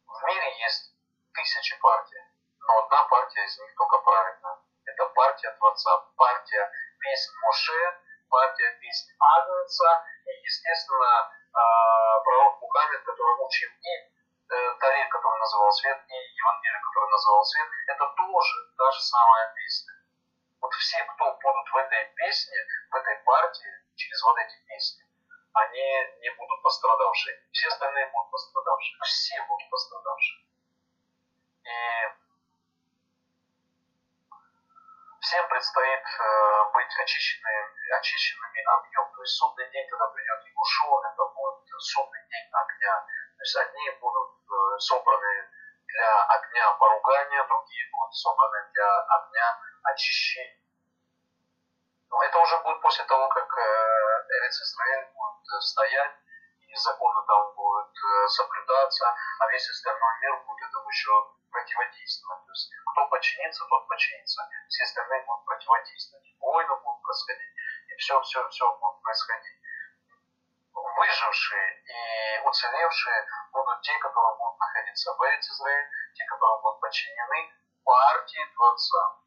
В мире есть тысячи партий, но одна партия из них только правильная. Это партия Творца, партия песни Моше, партия песни Агнца и, естественно, а, пророк Мухаммед, который учил и э, Таре, который называл свет, и Евангелие, который называл свет, это тоже та же самая песня. Вот все, кто будут в этой песне, в этой партии, через вот эти песни, они не будут пострадавшие. Все остальные будут пострадавшие. Все будут пострадавшие. И всем предстоит э, быть очищенными, очищенными огнем. То есть судный день, когда придет Ягушо, это будет судный день огня. То есть одни будут э, собраны для огня поругания, другие будут собраны для огня очищения. Но это уже будет после того, как э, Эрец Израиль будет э, стоять, и законы там будут э, соблюдаться, а весь остальной мир будет этому еще противодействовать. То есть кто подчинится, тот подчинится. Все остальные будут противодействовать. Войны будут происходить, и все, все, все будет происходить. Выжившие и уцелевшие будут те, которые будут находиться в Эрец Израиль, те, которые будут подчинены партии Творца.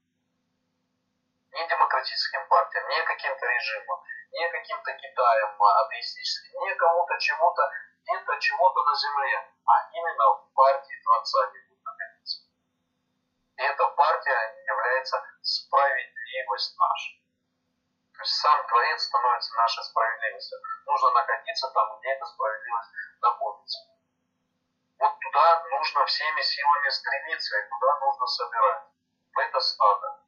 Не демократическим партиям, не каким-то режимам, не каким-то Китаем атеистическим, не кому-то чему-то, где-то чего-то на земле, а именно в партии Творца они будут находиться. И эта партия является справедливость наша. То есть сам Творец становится нашей справедливостью. Нужно находиться там, где эта справедливость находится. Вот туда нужно всеми силами стремиться, и туда нужно собирать. В это стадо.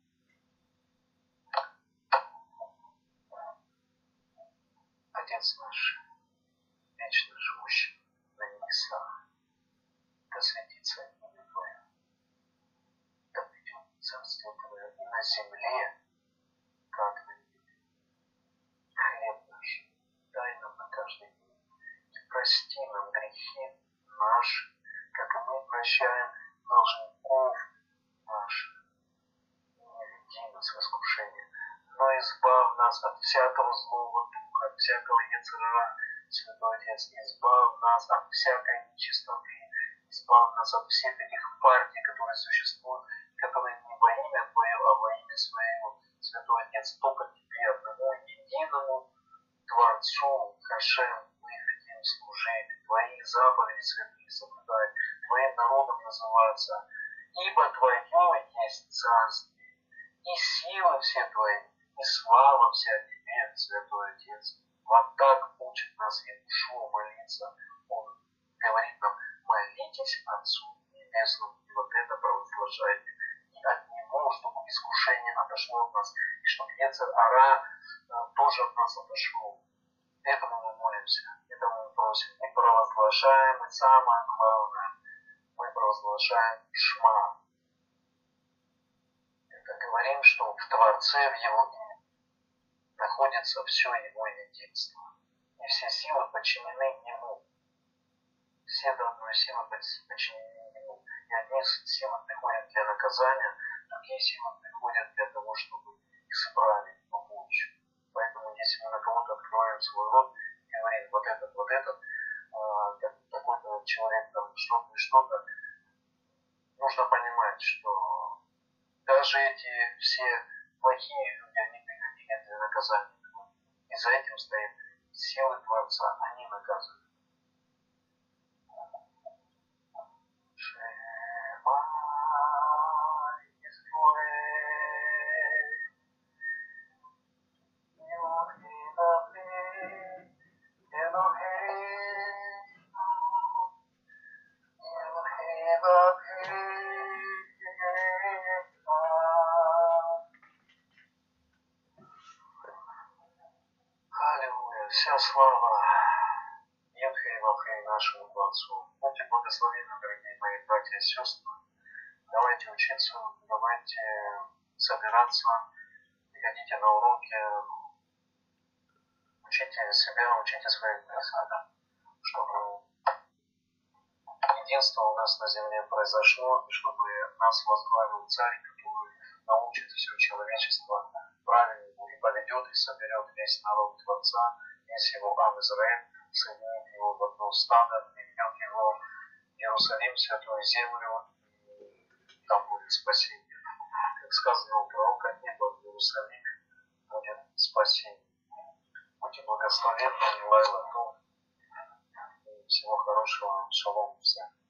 Отец наш, вечно живущий на небесах, да светится имя Твое, да придет царствие Твое и на земле, как на небе. Хлеб наш дай нам на каждый день, и прости нам грехи наши, как и мы прощаем должников наших. Не веди нас в искушение, но избавь нас от всякого злого всякого яцера, Святой Отец, избавь нас от всякой нечистоты, избавь нас от всех этих партий, которые существуют, которые не во имя Твое, а во имя Своего, Святой Отец, только Тебе одному единому Творцу, Хашем, мы хотим служить, Твои заповеди святые соблюдать, Твоим народом называться, ибо Твое есть царствие, и силы все Твои, и слава вся Тебе, Святой Отец. Вот так учит нас Иешуа молиться. Он говорит нам, молитесь Отцу Небесному, и вот это провозглашайте. И от Него, чтобы искушение отошло от нас, и чтобы Ецер Ара э, тоже от нас отошел. Этому мы молимся, этому мы просим. Мы провозглашаем, и самое главное, мы провозглашаем Шма. Это говорим, что в Творце, в Его имя находится все его единство, и все силы подчинены ему. Все до одной силы подчинены ему. И одни силы приходят для наказания, другие силы приходят для того, чтобы исправить, помочь. Поэтому если мы на кого-то открываем свой рот и говорим, вот этот, вот этот, э, такой-то человек там что-то и что-то, нужно понимать, что даже эти все плохие люди, они приходили для наказания. И за этим стоит силы Творца, они наказывают. Будьте благословенны, дорогие мои братья и сестры. Давайте учиться, давайте собираться, ходите на уроки, учите себя, учите своих близких, чтобы единство у нас на земле произошло, и чтобы нас возглавил царь, который научит все человечество правильному и поведет, и соберет весь народ Творца, весь его Ам Израиль, соединит его в одно стадо, приведет его Иерусалим, святую землю, там будет спасение. Как сказано у пророка, небо в Иерусалиме будет спасение. Будьте благословенны, Илайла, Том. Всего хорошего, шалом всем.